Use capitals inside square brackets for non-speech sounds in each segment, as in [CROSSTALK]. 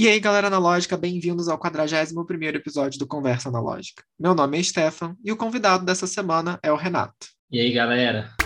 E aí, galera analógica, bem-vindos ao 41º episódio do Conversa Analógica. Meu nome é Stefan e o convidado dessa semana é o Renato. E aí, galera?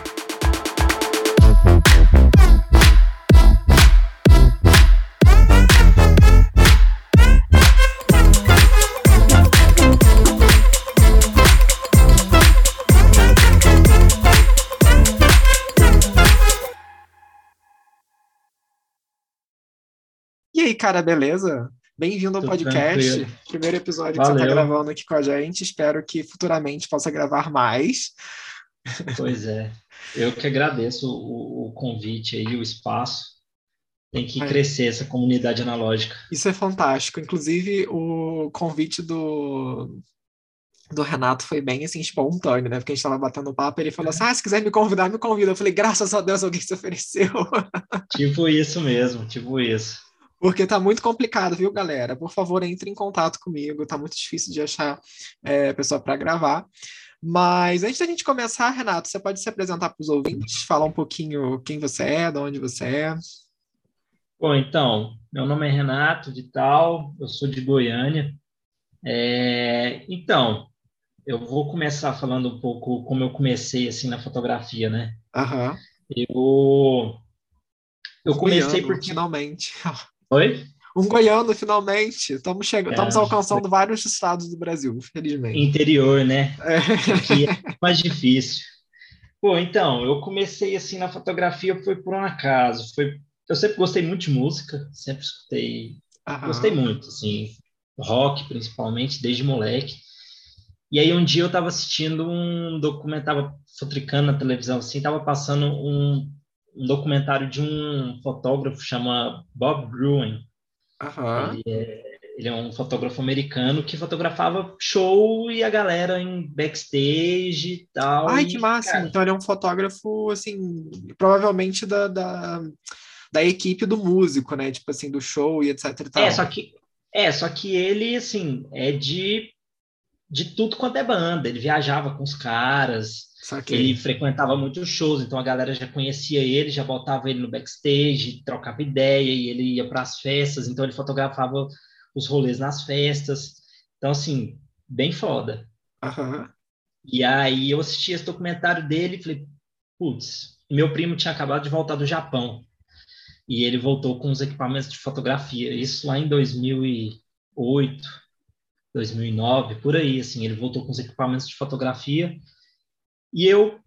E aí, cara, beleza? Bem-vindo ao Tudo podcast. tranquilo. Primeiro episódio que você Valeu. está gravando aqui com a gente. Espero que futuramente possa gravar mais. Pois é. Eu que agradeço o, o convite aí, o espaço. Tem que É. crescer essa comunidade analógica. Isso é fantástico. Inclusive, o convite do, do Renato foi bem assim, espontâneo, né? Porque a gente estava batendo papo e ele falou assim: ah, se quiser me convidar, me convida. Eu falei, graças a Deus, alguém se ofereceu. Tipo isso mesmo, tipo isso. Porque tá muito complicado, viu, galera? Por favor, entre em contato comigo. Tá muito difícil de achar é, pessoa para gravar. Mas antes da gente começar, Renato, você pode se apresentar para os ouvintes, falar um pouquinho quem você é, de onde você é. Bom, então, meu nome é Renato Vital, eu sou de Goiânia. É, então, eu vou começar falando um pouco como eu comecei assim na fotografia, né? Aham. Eu eu comecei Goiano, porque finalmente. [LAUGHS] Oi? Um goiano, finalmente. Estamos chegando, É. estamos alcançando vários estados do Brasil, felizmente. Interior, né? É. que é mais difícil. Pô, então, eu comecei assim na fotografia, foi por um acaso. Foi, eu sempre gostei muito de música, sempre escutei, Aham. gostei muito, assim, rock principalmente, desde moleque. E aí um dia eu estava assistindo um documentário, tava fotricando na televisão, assim, tava passando um, um documentário de um fotógrafo chama Bob Gruen. Aham. Ele é, ele é um fotógrafo americano que fotografava show e a galera em backstage e tal. Ai, e, que máximo. cara, Então ele é um fotógrafo, assim, provavelmente da, da, da equipe do músico, né? Tipo assim, do show e etc e tal. é, só que, é, só que ele, assim, é de, de tudo quanto é banda. Ele viajava com os caras, Saquei. ele frequentava muitos shows, então a galera já conhecia ele, já botava ele no backstage, trocava ideia e ele ia para as festas, então ele fotografava os rolês nas festas. Então, assim, bem foda. Aham. E aí eu assisti esse documentário dele e falei, putz, meu primo tinha acabado de voltar do Japão. E ele voltou com os equipamentos de fotografia, isso lá em 2008, 2009, por aí, assim, ele voltou com os equipamentos de fotografia. E eu,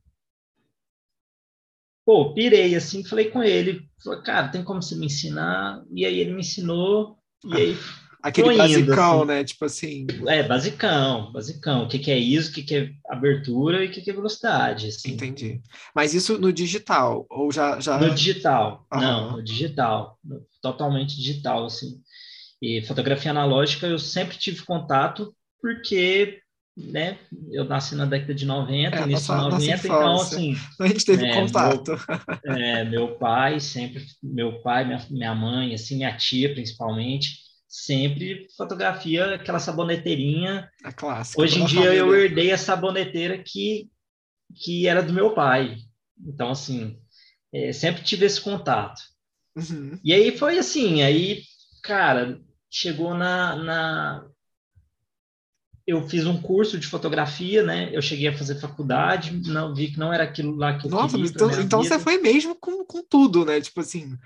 pô, pirei, assim, falei com ele, falei, cara, tem como você me ensinar? E aí ele me ensinou, e aí [LAUGHS] Aquele indo, basicão, assim. né? Tipo assim, é, basicão, basicão. O que, que é ISO, o que, que é abertura e o que, que é velocidade. Assim. entendi. Mas isso no digital, ou já. já... No digital, Aham. não, no digital, no- totalmente digital, assim. E fotografia analógica eu sempre tive contato porque, né, eu nasci na década de 90, É, início nossa- de nossa 90, então, assim, [LAUGHS] A gente teve É, contato. [LAUGHS] é, meu pai sempre, meu pai, minha, minha mãe, assim, minha tia principalmente, sempre fotografia aquela saboneteirinha A clássica. Hoje em dia eu família. herdei a saboneteira que, que era do meu pai. Então, assim, é, sempre tive esse contato. Uhum. E aí foi assim, aí, cara, chegou na, na... Eu fiz um curso de fotografia, né? Eu cheguei a fazer faculdade, não vi que não era aquilo lá que eu Nossa, queria pra então, então vida. você foi mesmo com, com tudo, né? Tipo assim,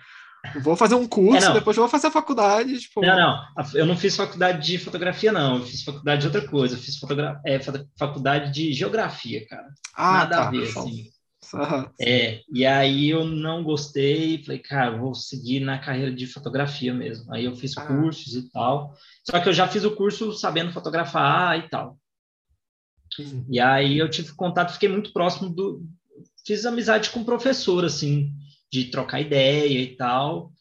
vou fazer um curso, É, depois eu vou fazer a faculdade, tipo. Não, não, eu não fiz faculdade de fotografia, não. Eu fiz faculdade de outra coisa. Eu fiz fotogra... é, fa- faculdade de geografia, cara. Ah, Nada tá. a ver, assim. É, e aí eu não gostei, falei, cara, vou seguir na carreira de fotografia mesmo. Aí eu fiz Ah. cursos e tal. Só que eu já fiz o curso sabendo fotografar e tal. Uhum. E aí eu tive contato, fiquei muito próximo do. Fiz amizade com o professor, assim, de trocar ideia e tal.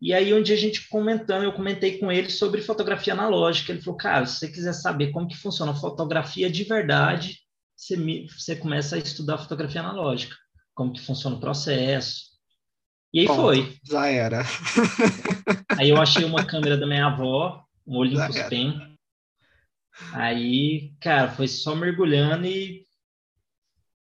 E aí, um dia a gente comentando, eu comentei com ele sobre fotografia analógica. Ele falou, cara, se você quiser saber como que funciona a fotografia de verdade, você, você começa a estudar fotografia analógica, como que funciona o processo. E aí Pronto, foi. Já era. [LAUGHS] Aí eu achei uma câmera da minha avó, um Olympus. Pen. Aí, cara, foi só mergulhando e,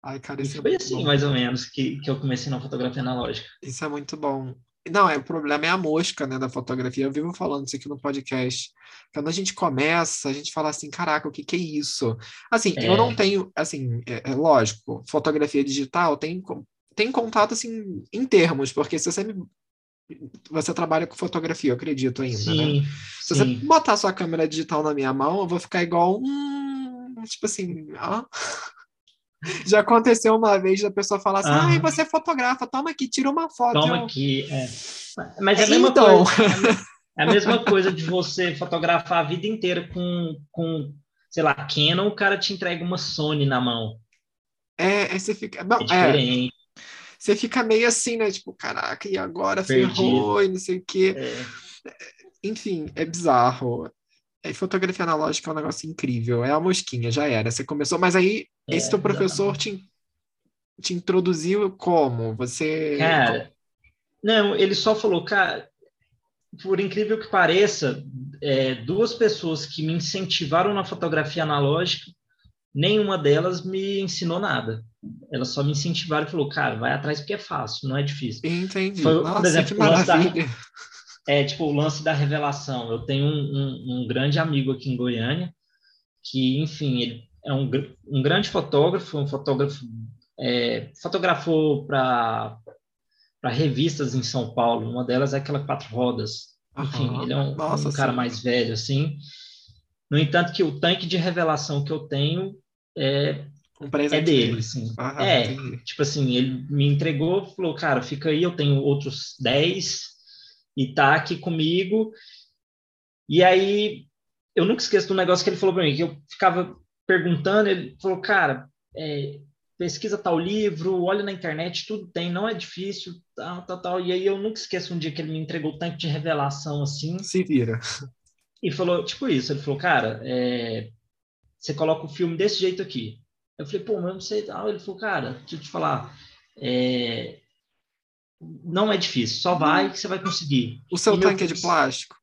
Ai, cara, e isso é foi muito assim, bom. mais ou menos, que, que eu comecei na fotografia analógica. Isso é muito bom. Não, é, o problema é a mosca, né, da fotografia. Eu vivo falando isso aqui no podcast. Quando a gente começa, a gente fala assim, caraca, o que que é isso? Assim, é. eu não tenho, assim, é, é, lógico, fotografia digital tem, tem contato, assim, em termos, porque se você me você trabalha com fotografia, eu acredito ainda, né? sim, né? Se sim. você botar sua câmera digital na minha mão, eu vou ficar igual um. Tipo assim, ó. [LAUGHS] Já aconteceu uma vez da pessoa falar assim: ah. ai, você é fotografa, toma aqui, tira uma foto. Toma eu... aqui, é. Mas é a mesma então... coisa. É a mesma coisa de você fotografar a vida inteira com, com sei lá, Canon, o cara te entrega uma Sony na mão. É, é você fica. Bom, é, é diferente. É, você fica meio assim, né? Tipo, caraca, e agora Perdido. ferrou e não sei o quê. É. Enfim, é bizarro. É, fotografia analógica é um negócio incrível. É a mosquinha, já era. Você começou, mas aí é, esse teu professor te, te introduziu como? Você. Cara, não, ele só falou, cara, por incrível que pareça, é, duas pessoas que me incentivaram na fotografia analógica, nenhuma delas me ensinou nada. Elas só me incentivaram e falou, cara, vai atrás porque é fácil, não é difícil. Entendi. Foi, Nossa, por exemplo, que maravilha. É tipo o lance da revelação. Eu tenho um, um, um grande amigo aqui em Goiânia que, enfim, ele é um, um grande fotógrafo, um fotógrafo é, fotografou para revistas em São Paulo. Uma delas é aquela Quatro Rodas. Enfim, uhum. ele é um, Nossa, um cara mais velho, assim. No entanto, que o tanque de revelação que eu tenho é, um é dele, assim. é, entendi. tipo assim, ele me entregou, falou, cara, fica aí, eu tenho outros 10 e tá aqui comigo. E aí, eu nunca esqueço do negócio que ele falou para mim, que eu ficava perguntando, ele falou, cara, é, pesquisa tal livro, olha na internet, tudo tem, não é difícil, tal, tal, tal. E aí eu nunca esqueço um dia que ele me entregou tanto de revelação assim. Se vira. E falou, tipo isso, ele falou, cara, é, você coloca o filme desse jeito aqui. Eu falei, pô, mas eu não sei tal. Ele falou, cara, deixa eu te falar, é, não é difícil, só vai que você vai conseguir. O seu e tanque é de plástico?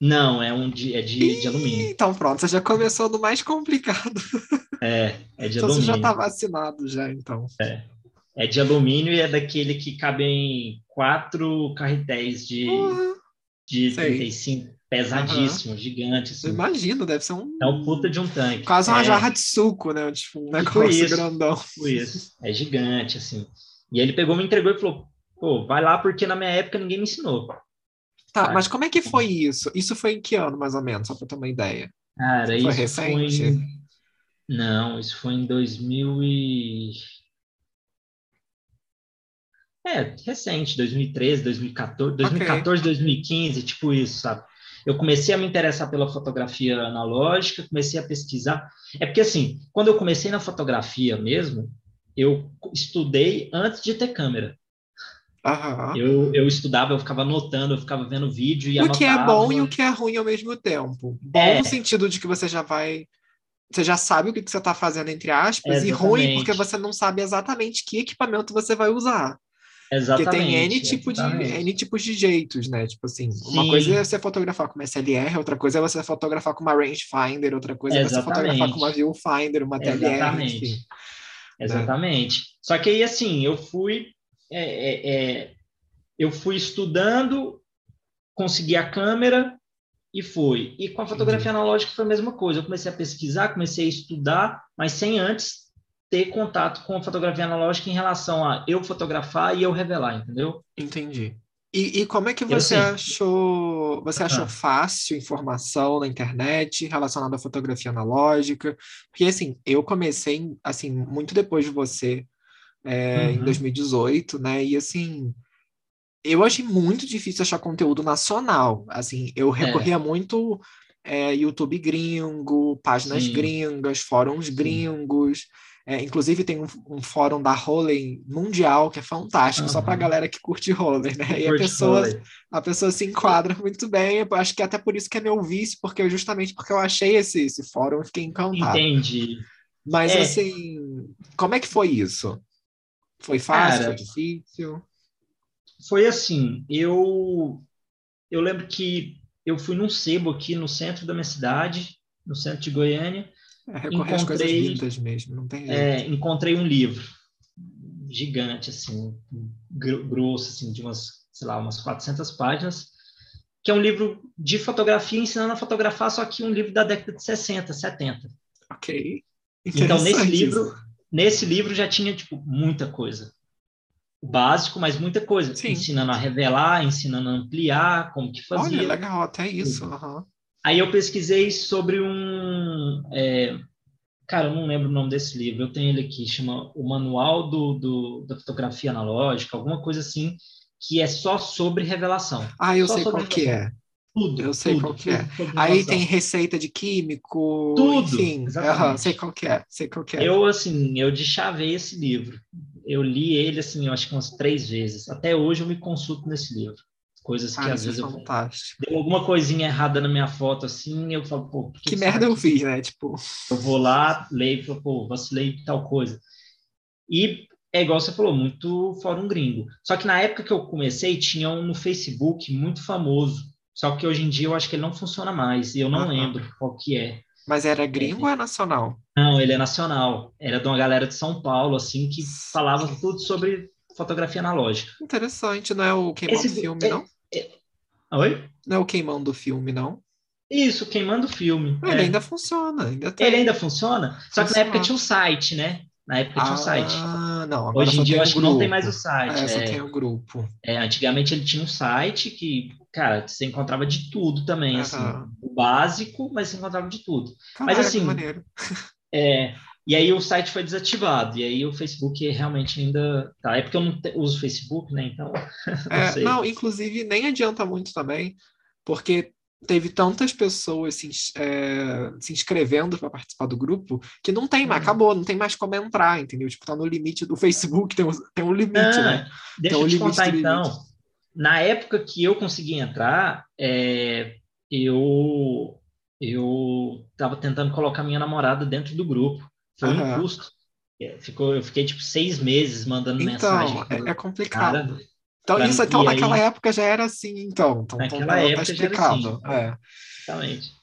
Não, é um de, é de, Ih, de alumínio. Então pronto, você já começou no mais complicado. É, é de então alumínio. Você já está vacinado já, então. É. É de alumínio e é daquele que cabem quatro carretéis de, uhum. de 35, pesadíssimo, uhum. gigante. Assim. Imagino, deve ser um. É um puta de um tanque. Quase uma é... jarra de suco, né? Tipo, um tipo negócio isso, grandão. Tipo isso. É gigante, assim. E ele pegou, me entregou e falou: pô, vai lá porque na minha época ninguém me ensinou. Tá, mas como é que foi isso? Isso foi em que ano, mais ou menos, só para ter uma ideia? Cara, foi isso recente? foi em... Não, isso foi em 2000 e... É, recente, 2013, 2014, 2014, okay. 2015, tipo isso, sabe? Eu comecei a me interessar pela fotografia analógica, comecei a pesquisar. É porque, assim, quando eu comecei na fotografia mesmo, eu estudei antes de ter câmera. Uhum. Eu, eu estudava, eu ficava anotando, eu ficava vendo vídeo e O que é bom e o que é ruim ao mesmo tempo. Bom é. no sentido de que você já vai... Você já sabe o que, que você está fazendo, entre aspas, e ruim porque você não sabe exatamente que equipamento você vai usar. Exatamente. Porque tem N, tipo de, N tipos de jeitos, né? Tipo assim, Sim. uma coisa é você fotografar com uma SLR, outra coisa é você fotografar com uma rangefinder, outra coisa é você fotografar com uma viewfinder, uma TLR, Exatamente. enfim. Exatamente. Né? Só que aí, assim, eu fui é, é, é, eu fui estudando, consegui a câmera e fui. E com a fotografia analógica foi a mesma coisa. Eu comecei a pesquisar, comecei a estudar, mas sem antes ter contato com a fotografia analógica em relação a eu fotografar e eu revelar, entendeu? Entendi. E, e como é que você achou? Você achou ah. fácil informação na internet relacionada à fotografia analógica? Porque assim, eu comecei assim muito depois de você é, uhum. em 2018, né? E assim, eu achei muito difícil achar conteúdo nacional. Assim, eu é. recorria é. muito é, YouTube gringo, páginas Sim. gringas, fóruns Sim. gringos. É, inclusive tem um, um, fórum da Roller mundial que é fantástico, uhum. só para a galera que curte roller, né? E a pessoa, a pessoa se enquadra muito bem. Eu acho que é até por isso que é meu vício, porque eu, justamente porque eu achei esse, esse fórum, eu fiquei encantado. Entendi. Mas é. assim, como é que foi isso? Foi fácil, Cara, foi difícil? Foi assim, eu eu lembro que eu fui num sebo aqui no centro da minha cidade, no centro de Goiânia. É, encontrei, as mesmo, não tem é, encontrei um livro gigante, assim, grosso, assim, de umas sei lá, umas 400 páginas, que é um livro de fotografia ensinando a fotografar, só que um livro da década de 60, 70. Ok. Então, nesse livro, nesse livro já tinha, tipo, muita coisa. O básico, mas muita coisa. Sim. Ensinando a revelar, ensinando a ampliar, como que fazia. Olha, legal, até isso. Uhum. Aí eu pesquisei sobre um... É... Cara, eu não lembro o nome desse livro. Eu tenho ele aqui, chama O Manual do, do da Fotografia Analógica, alguma coisa assim, que é só sobre revelação. Ah, eu só sei qual que é. Tudo. Eu sei tudo, qual que é. Aí tem receita de químico, tudo, enfim. Uhum, sei qual que é, sei qual que é. Eu, assim, eu deschavei esse livro. Eu li ele, assim, eu acho que umas três vezes. Até hoje eu me consulto nesse livro. Coisas que ah, às vezes é fantástico. eu... Deu alguma coisinha errada na minha foto, assim, eu falo, pô... Que, que merda eu fiz, né? Tipo... Eu vou lá, leio e falo, pô, vacilei tal coisa. E é igual você falou, muito fórum gringo. Só que na época que eu comecei, tinha um no Facebook muito famoso, só que hoje em dia eu acho que ele não funciona mais, e eu não uhum. lembro qual que é. Mas era gringo é. ou é nacional? Não, ele é nacional. Era de uma galera de São Paulo, assim, que falava tudo sobre fotografia analógica. Interessante, não é o queimando Esse, filme, é, não? É... Oi? Não é o queimando filme, não? Isso, queimando filme. Ele é. ainda funciona, ainda tem. Ele ainda funciona? Só funciona. que na época tinha um site, né? Na época tinha um site. Ah, não. Hoje em dia eu acho que não tem mais o site. É, só é, tem o grupo. É, antigamente ele tinha um site que, cara, você encontrava de tudo também, uhum. assim. O básico, mas você encontrava de tudo. Caraca, mas assim. [LAUGHS] É, e aí o site foi desativado. E aí o Facebook realmente ainda. Tá, é porque eu não uso o Facebook, né? Então. [LAUGHS] não, é, não, inclusive nem adianta muito também, porque teve tantas pessoas se, é, se inscrevendo para participar do grupo que não tem mais, uhum. acabou, não tem mais como entrar, entendeu? Tipo, tá no limite do Facebook, tem um, tem um limite, ah, né? Deixa tem um eu te contar então. Na época que eu consegui entrar, é, eu eu estava tentando colocar minha namorada dentro do grupo. Foi uhum. um custo. É, ficou, eu fiquei tipo seis meses mandando então, mensagem. É, é complicado. Cara, então, pra, isso então, naquela aí, época já era assim, então. então naquela então, época tá explicado. Assim, é. Exatamente.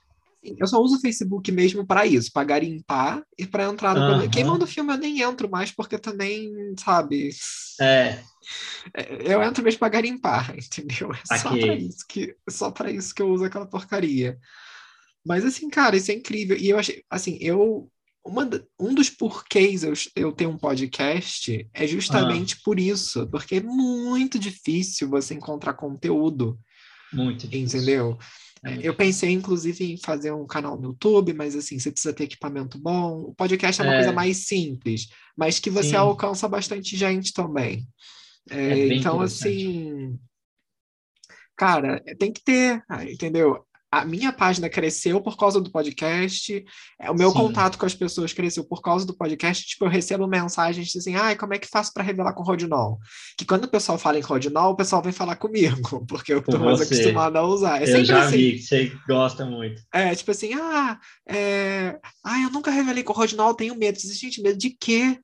Eu só uso o Facebook mesmo para isso, para garimpar e para entrar no. Uhum. Quem manda o filme eu nem entro mais, porque também, sabe. É. é eu entro mesmo para garimpar, [LAUGHS] entendeu? É só para isso que só para isso que eu uso aquela porcaria. Mas assim, cara, isso é incrível. E eu achei, assim, eu uma, um dos porquês eu, eu ter um podcast é justamente ah. por isso, porque é muito difícil você encontrar conteúdo. Muito difícil. Entendeu? É eu pensei, inclusive, em fazer um canal no YouTube, mas assim, você precisa ter equipamento bom. O podcast é uma é. coisa mais simples, mas que você Sim. alcança bastante gente também. É, é então, assim, cara, tem que ter, entendeu? A minha página cresceu por causa do podcast, é, o meu Sim. contato com as pessoas cresceu por causa do podcast. Tipo, eu recebo mensagens assim, ai, como é que faço para revelar com Rodinol? Que quando o pessoal fala em Rodinol, o pessoal vem falar comigo, [LAUGHS] porque eu tô mais acostumado a usar. É eu já assim. vi que você gosta muito. É, tipo assim, ah, é... ah, eu nunca revelei com Rodinol, tenho medo. Gente, medo de quê?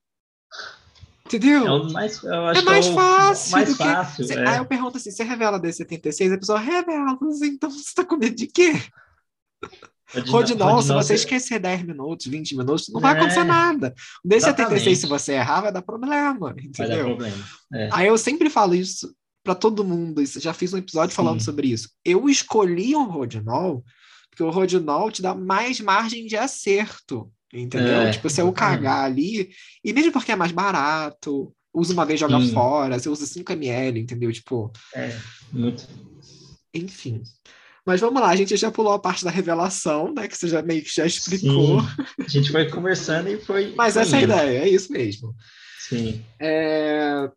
Entendeu? É mais, é mais é fácil. Mais fácil. Que... É. Aí eu pergunto assim: você revela D76? A pessoa revela. Então você está com medo de quê? Rodinol, se você esquecer 10 minutos, 20 minutos, não vai acontecer nada. O D76, se você errar, vai dar problema. Entendeu? Vai dar problema. É. Aí eu sempre falo isso para todo mundo. Isso, já fiz um episódio falando Sim. sobre isso. Eu escolhi o Rodinol porque o Rodinol te dá mais margem de acerto. Entendeu? É, tipo, se eu cagar ali, e mesmo porque é mais barato, usa uma vez joga fora, você usa 5 ml, entendeu? Tipo. É, muito. Enfim. Mas vamos lá, a gente já pulou a parte da revelação, né? Que você já meio que já explicou. Sim. A gente foi conversando e foi. Mas essa é a ideia, é isso mesmo. Sim. É...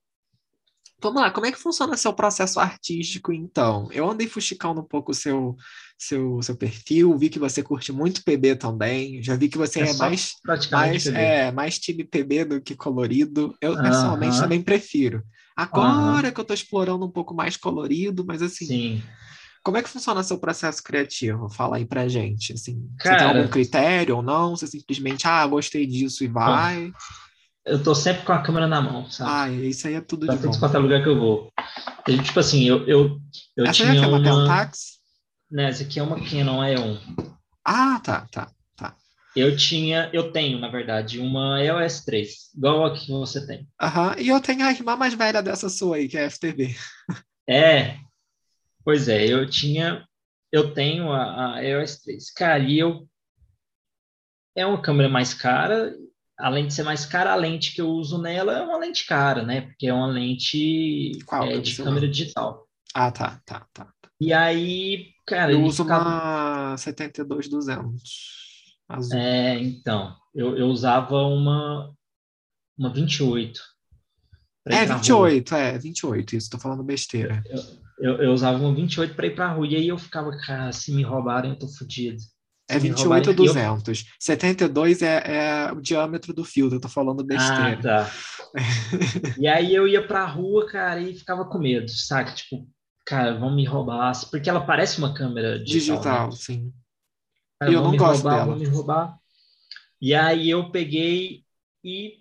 Vamos lá, como é que funciona seu processo artístico, então? Eu andei fuxicando um pouco o seu, seu, seu perfil, vi que você curte muito PB também, já vi que você é, é mais, mais, é, mais time PB do que colorido. Eu, uh -huh. pessoalmente, também prefiro. Agora uh -huh. que eu estou explorando um pouco mais colorido, mas assim... Sim. Como é que funciona seu processo criativo? Fala aí pra gente. Assim, Cara, você tem algum critério ou não? Você simplesmente, ah, gostei disso e vai? Eu tô sempre com a câmera na mão, sabe? Ah, isso aí é tudo pra de bom. qualquer lugar que eu vou. E, tipo assim, eu, eu, eu Essa tinha é uma... Pentax? Né, essa aqui é uma Canon E1. Ah, tá, tá, tá. Eu tinha, eu tenho, na verdade, uma EOS 3, igual a que você tem. Aham, e eu tenho a irmã mais velha dessa sua aí, que é a FTV. [LAUGHS] É, pois é, eu tinha, eu tenho a, a EOS 3. Cara, e eu é uma câmera mais cara, além de ser mais cara, a lente que eu uso nela é uma lente cara, né? Porque é uma lente é, de câmera usa? digital. Ah, tá, tá, tá. E aí, cara, Eu uso ficava- uma 72-200 azul. É, então, eu, eu usava uma, uma 28. pra ir É, pra rua. 28, é, 28, isso, tô falando besteira. Eu, eu usava uma 28 para ir pra rua. E aí eu ficava, cara, se me roubarem, eu tô fudido. É me 28 ou roubarem- e eu- 200. 72 é, é o diâmetro do filtro, eu tô falando Ah, besteira. tá. [LAUGHS] e aí eu ia pra rua, cara, e ficava com medo, saca? Tipo, cara, vão me roubar. Porque ela parece uma câmera digital. Digital, né? sim. Cara, E eu não me gosto roubar, dela. Vão me roubar. E aí eu peguei e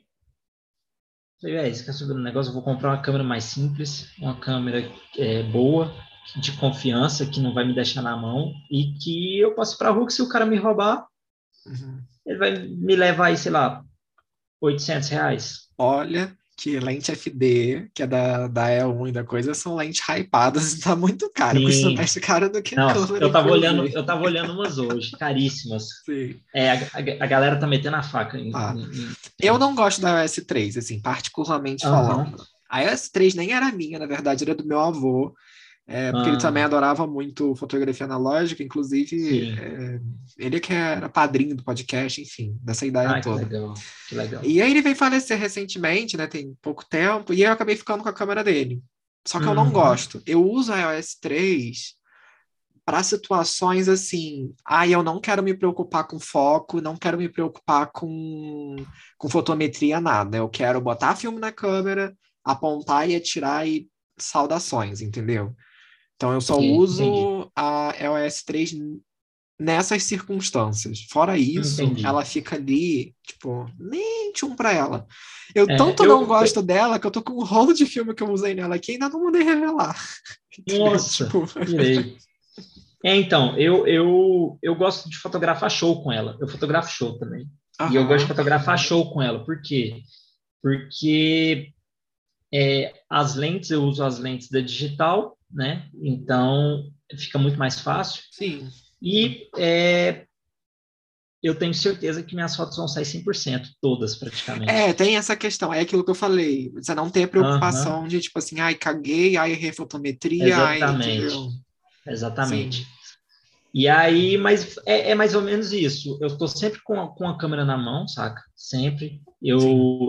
falei, é, esse saber um negócio? Eu vou comprar uma câmera mais simples, uma câmera é, boa, de confiança, que não vai me deixar na mão e que eu posso rua que se o cara me roubar, Uhum. ele vai me levar aí, sei lá, 800 reais. Olha que lente FD, que é da, da E1 e da coisa, são lentes hypadas e tá muito caro. Sim. Custa mais caro do que Não, eu tava olhando, eu tava olhando umas hoje, caríssimas. [LAUGHS] Sim. É, a, a- a galera tá metendo a faca em, Ah. em- em- Eu não gosto da iOS 3, assim, particularmente Aham. falando. A iOS 3 nem era minha, na verdade, era do meu avô. É, porque ele Ah. também adorava muito fotografia analógica, inclusive é, ele que era padrinho do podcast, enfim, dessa ideia Ah, que toda. legal, que legal. E aí ele veio falecer recentemente, né? Tem pouco tempo, e eu acabei ficando com a câmera dele. Só que eu não Uhum. gosto. Eu uso a iOS 3 para situações assim, ah, eu não quero me preocupar com foco, não quero me preocupar com, com fotometria, nada. Eu quero botar filme na câmera, apontar e atirar e saudações, entendeu? Então eu só Entendi, uso entendi. a iOS 3 n- nessas circunstâncias. Fora isso, Entendi. ela fica ali, tipo, nem tchum pra ela. Eu É, tanto eu- não gosto dela que eu tô com um rolo de filme que eu usei nela aqui e ainda não mandei revelar. [LAUGHS] Nossa, Tipo. É, então, eu, eu, eu gosto de fotografar show com ela. Eu fotografo show também. E eu aham. gosto de fotografar show com ela. Por quê? Porque é, as lentes, eu uso as lentes da digital, né? Então, fica muito mais fácil. Sim. E é, eu tenho certeza que minhas fotos vão sair 100%, todas praticamente. É, tem essa questão, é aquilo que eu falei. Você não ter a preocupação de, tipo assim, ai, caguei, ai, errei a fotometria, ai, Exatamente. Exatamente. E aí, mas é, é mais ou menos isso. Eu estou sempre com a, com a câmera na mão, saca? Sempre. Eu,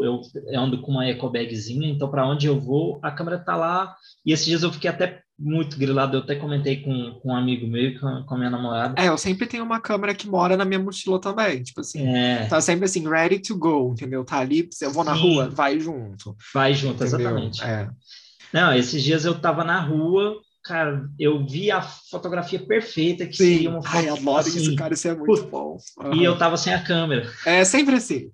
eu, eu ando com uma eco bagzinha, então para onde eu vou, a câmera tá lá. E esses dias eu fiquei até muito grilado, eu até comentei com, com um amigo meu e com, com a minha namorada. É, eu sempre tenho uma câmera que mora na minha mochila também, tipo assim. É, Tá sempre assim, ready to go, entendeu? Tá ali, eu vou na Sim. rua, vai junto. vai junto, entendeu? exatamente. É. Não, esses dias eu tava na rua, cara, eu vi a fotografia perfeita, que Sim. seria uma foto Ai, adoro assim, isso, cara, isso é muito bom. E eu tava sem a câmera. É sempre assim.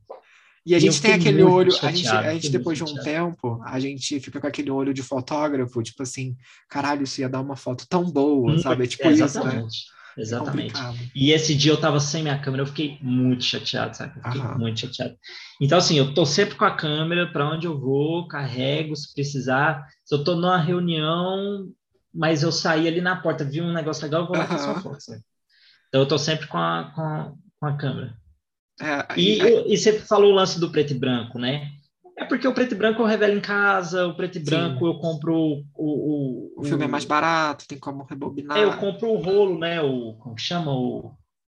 E a gente tem aquele olho, a gente, chateado, a gente depois de um tempo, a gente fica com aquele olho de fotógrafo, tipo assim, caralho, isso ia dar uma foto tão boa, Muito- sabe? É tipo é, isso, né? exatamente. É. E esse dia eu tava sem minha câmera, eu fiquei muito chateado, sabe? Eu fiquei Aham. muito chateado. Então, assim, eu tô sempre com a câmera, para onde eu vou, carrego se precisar. Se eu tô numa reunião, mas eu saí ali na porta, vi um negócio legal, eu vou lá fazer uma Aham. foto? Então, eu tô sempre com a, com a, com a câmera. É, E, e- e você falou o lance do preto e branco, né? É porque o preto e branco eu revelo em casa, o preto e Sim. branco eu compro o, o, o filme é mais barato, tem como rebobinar. É, eu compro o rolo, né? O, como que chama? O,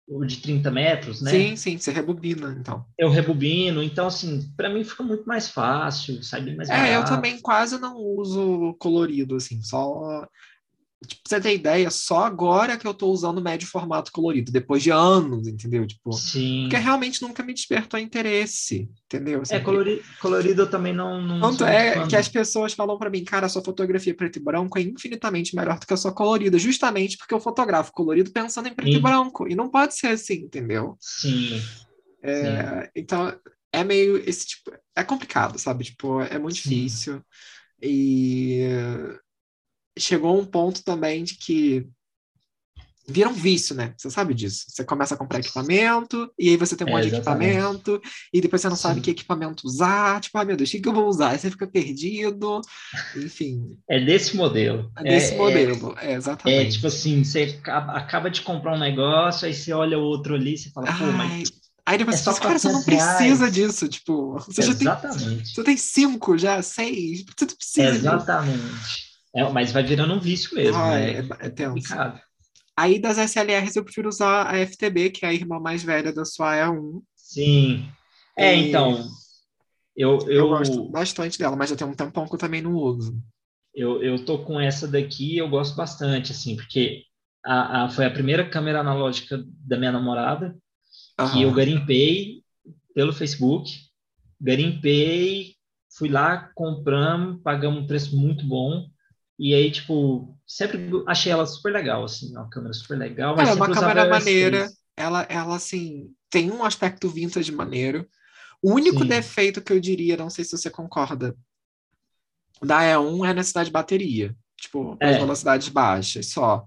o de 30 metros, né? Sim, sim, você rebobina, então. Eu rebobino, então assim, para mim fica muito mais fácil, sai bem mais É, eu barato. também quase não uso colorido, assim, só. Tipo, pra você ter ideia, só agora que eu tô usando médio formato colorido, depois de anos, entendeu? Tipo, Sim. porque realmente nunca me despertou interesse, entendeu? É, colorido, colorido eu também não, não Tanto é que as pessoas falam pra mim, cara, a sua fotografia preto e branco é infinitamente melhor do que a sua colorida, justamente porque eu fotografo colorido pensando em preto e Sim. branco. E não pode ser assim, entendeu? Sim, É, então, é meio esse tipo. É complicado, sabe? Tipo, é muito Sim. difícil. E chegou um ponto também de que vira um vício, né? Você sabe disso. Você começa a comprar equipamento, e aí você tem um monte É, de exatamente. equipamento, e depois você não sabe Sim. que equipamento usar. Tipo, ai meu Deus, o que, eu vou usar? Aí você fica perdido. Enfim, É desse modelo. é desse é, modelo. É, É, exatamente. tipo assim, você acaba, de comprar um negócio, aí você olha o outro ali, você fala, pô, Ai, mas. aí depois é você só pensa, cara, você não 400 precisa reais. disso. Tipo, você já tem, Exatamente. você tem cinco, já, seis. Você não precisa disso. É, mas vai virando um vício mesmo, Ai, né? é, é tenso. complicado. Aí das SLRs eu prefiro usar a FTB, que é a irmã mais velha da sua E1. Sim. É, E- então, eu, Eu, eu, gosto bastante dela, mas já tem um tempão que eu também não uso. eu, eu tô com essa daqui, eu gosto bastante, assim, porque a, a- foi a primeira câmera analógica da minha namorada, que eu Aham. garimpei pelo Facebook, garimpei, fui lá, compramos, pagamos um preço muito bom, e aí, tipo, sempre achei ela super legal, assim, uma câmera super legal, mas é uma câmera a EOS3. maneira. Ela, ela, assim, tem um aspecto vintage maneiro. O único Sim. defeito que eu diria, não sei se você concorda, da E1 é a necessidade de bateria. Tipo, as É. velocidades baixas só.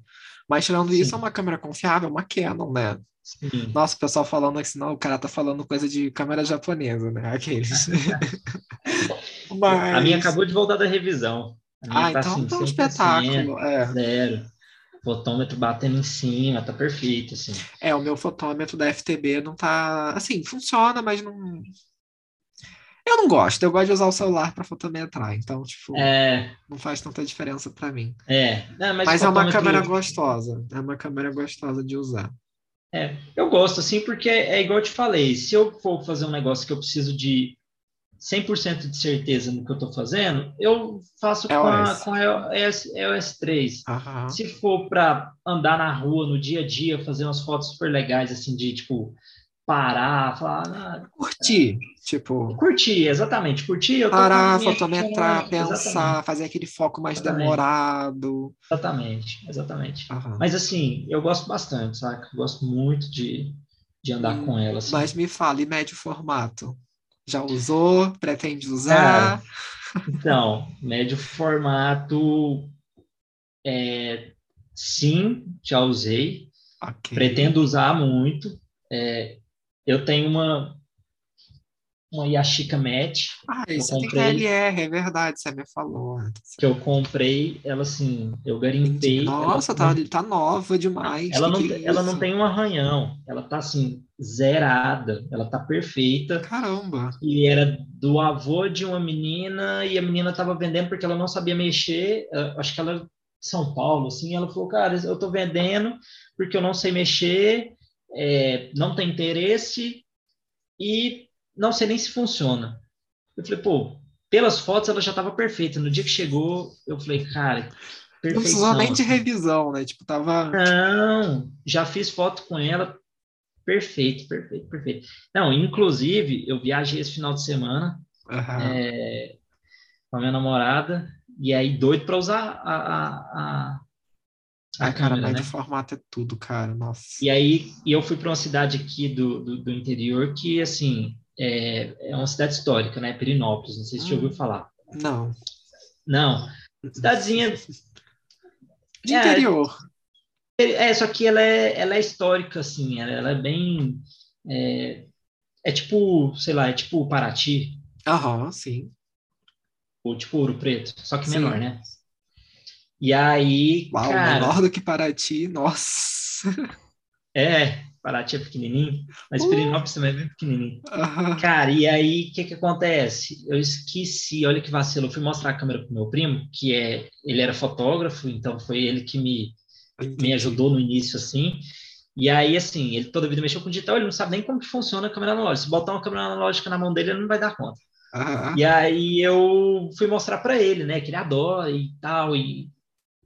Mas tirando isso, Sim. é uma câmera confiável, uma Canon, né? Sim. Nossa, o pessoal falando assim, não, o cara tá falando coisa de câmera japonesa, né? Aqueles. Mas... [LAUGHS] A minha acabou de voltar da revisão. Ah, tá, então assim, tá um 100%, espetáculo. É. Zero. Fotômetro batendo em cima, tá perfeito, assim. é, o meu fotômetro da FTB não tá. Assim, funciona, mas não. Eu não gosto, eu gosto de usar o celular para fotometrar, então, tipo, É, não faz tanta diferença para mim. é. Não, mas Mas é uma câmera gostosa, é uma câmera gostosa de usar. É, eu gosto, assim, porque é igual eu te falei, se eu for fazer um negócio que eu preciso de 100% de certeza no que eu estou fazendo, eu faço com a, EOS. com a EOS, EOS 3. Aham. Se for para andar na rua, no dia a dia, fazer umas fotos super legais, assim, de, tipo, parar, falar, ah, Curtir, tipo, curtir, exatamente, curtir, eu tô parar, fotometrar, pensar, fazer aquele foco mais Exatamente. demorado. Exatamente, exatamente. Aham. Mas, assim, eu gosto bastante, sabe? Eu gosto muito de, de andar Hum, com ela, assim. Mas me fale, médio formato. Já usou? Pretende usar? Então, médio formato, é, sim, já usei. Ok. Pretendo usar muito. É, eu tenho uma uma Yashica Match Ah, isso tem comprei- KLR, é verdade, você me falou que eu comprei. Ela assim, eu garimpei. Nossa, ela, tá, tá nova demais. ela não, é ela não tem um arranhão. Ela tá assim zerada. Ela tá perfeita. Caramba. E era do avô de uma menina e a menina estava vendendo porque ela não sabia mexer. Acho que ela de São Paulo, assim. Ela falou, cara, eu tô vendendo porque eu não sei mexer, eh, não tem interesse e não sei nem se funciona. Eu falei, pô, pelas fotos ela já estava perfeita. No dia que chegou, eu falei, cara, Não precisou perfeição. nem de assim. revisão, né? Tipo, tava. Não, já fiz foto com ela. Perfeito, perfeito, perfeito. Não, inclusive, eu viajei esse final de semana Aham. é, com a minha namorada, e aí doido para usar a, a, a, a cara, médio né? formato é tudo, cara. Nossa. E aí e eu fui para uma cidade aqui do, do, do interior que, assim, é, é uma cidade histórica, né? Perinópolis, não sei se você ouviu falar. Não. Não, cidadezinha De É, interior. É, só que ela é, ela é histórica, assim, ela, ela é bem. É, é tipo, sei lá, é tipo Paraty, Aham, sim. ou tipo Ouro Preto, só que Sim. menor, né? E aí, Uau, cara, menor do que Paraty, nossa. é, Paraty é pequenininho, mas Uh. Perinópolis também é bem pequenininho. Aham. Cara, e aí, o que que acontece? Eu esqueci, olha que vacilo, eu fui mostrar a câmera pro meu primo, que é, ele era fotógrafo, então foi ele que me, me ajudou no início, assim. E aí, assim, ele toda a vida mexeu com digital, ele não sabe nem como que funciona a câmera analógica. Se botar uma câmera analógica na mão dele, ele não vai dar conta. E aí eu fui mostrar para ele, né, que ele adora e tal, e,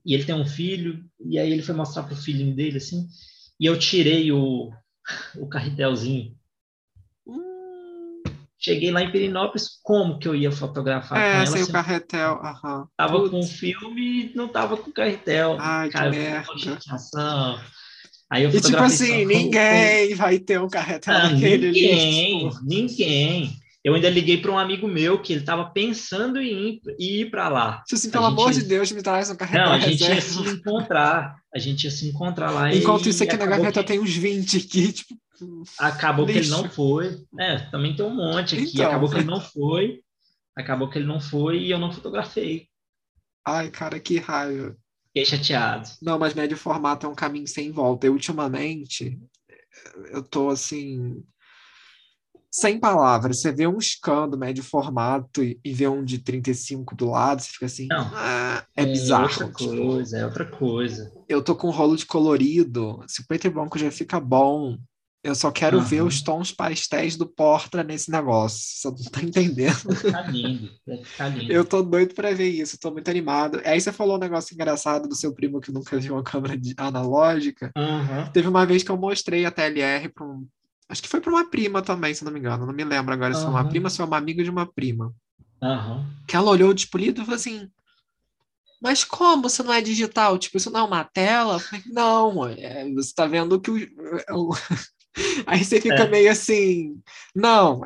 e ele tem um filho, e aí ele foi mostrar pro filhinho dele, assim, e eu tirei o, o carretelzinho. Hum, Cheguei lá em Perinópolis, como que eu ia fotografar com É, ela? sem se o carretel. Aham. tava Putz. com o filme e não tava com o carretel. Ai, que Cara, fiquei merda. Aí eu E tipo assim, só ninguém vai ter um carretel Ah, daquele ali. ninguém, tipo, ninguém. Eu ainda liguei para um amigo meu que ele estava pensando em ir, para lá. Tipo assim, pelo amor de Deus, me traz um carregador. Não, a gente ia se encontrar. A gente ia se encontrar lá. Enquanto e, isso aqui na gaveta que... tem uns 20 aqui, tipo. Acabou lixo. que ele não foi. É, também tem um monte aqui. Então, acabou que ele não foi. Acabou que ele não foi e eu não fotografei. Ai, cara, que raiva. Fiquei chateado. Não, mas médio formato é um caminho sem volta. Eu, ultimamente, eu tô assim. Sem palavras. Você vê um escândalo médio formato e, e vê um de 35 do lado, você fica assim. Não, ah, é, é bizarro. Outra tipo, coisa, é outra coisa. Eu tô com um rolo de colorido. Se o preto e branco já fica bom, eu só quero uhum. ver os tons pastéis do Portra nesse negócio. Você não tá [LAUGHS] entendendo. Ficar lindo, ficar lindo. Eu tô doido pra ver isso, tô muito animado. Aí você falou um negócio engraçado do seu primo que nunca viu uma câmera analógica. Uhum. Teve uma vez que eu mostrei a TLR pra um. Acho que foi pra uma prima também, se não me engano. Não me lembro agora uhum. se foi uma prima ou se foi uma amiga de uma prima. Que ela olhou polido e falou assim: mas como você não é digital? Tipo, isso não é uma tela? Falei, não, é, você está vendo que o, o, [LAUGHS] Aí você fica é. meio assim, não,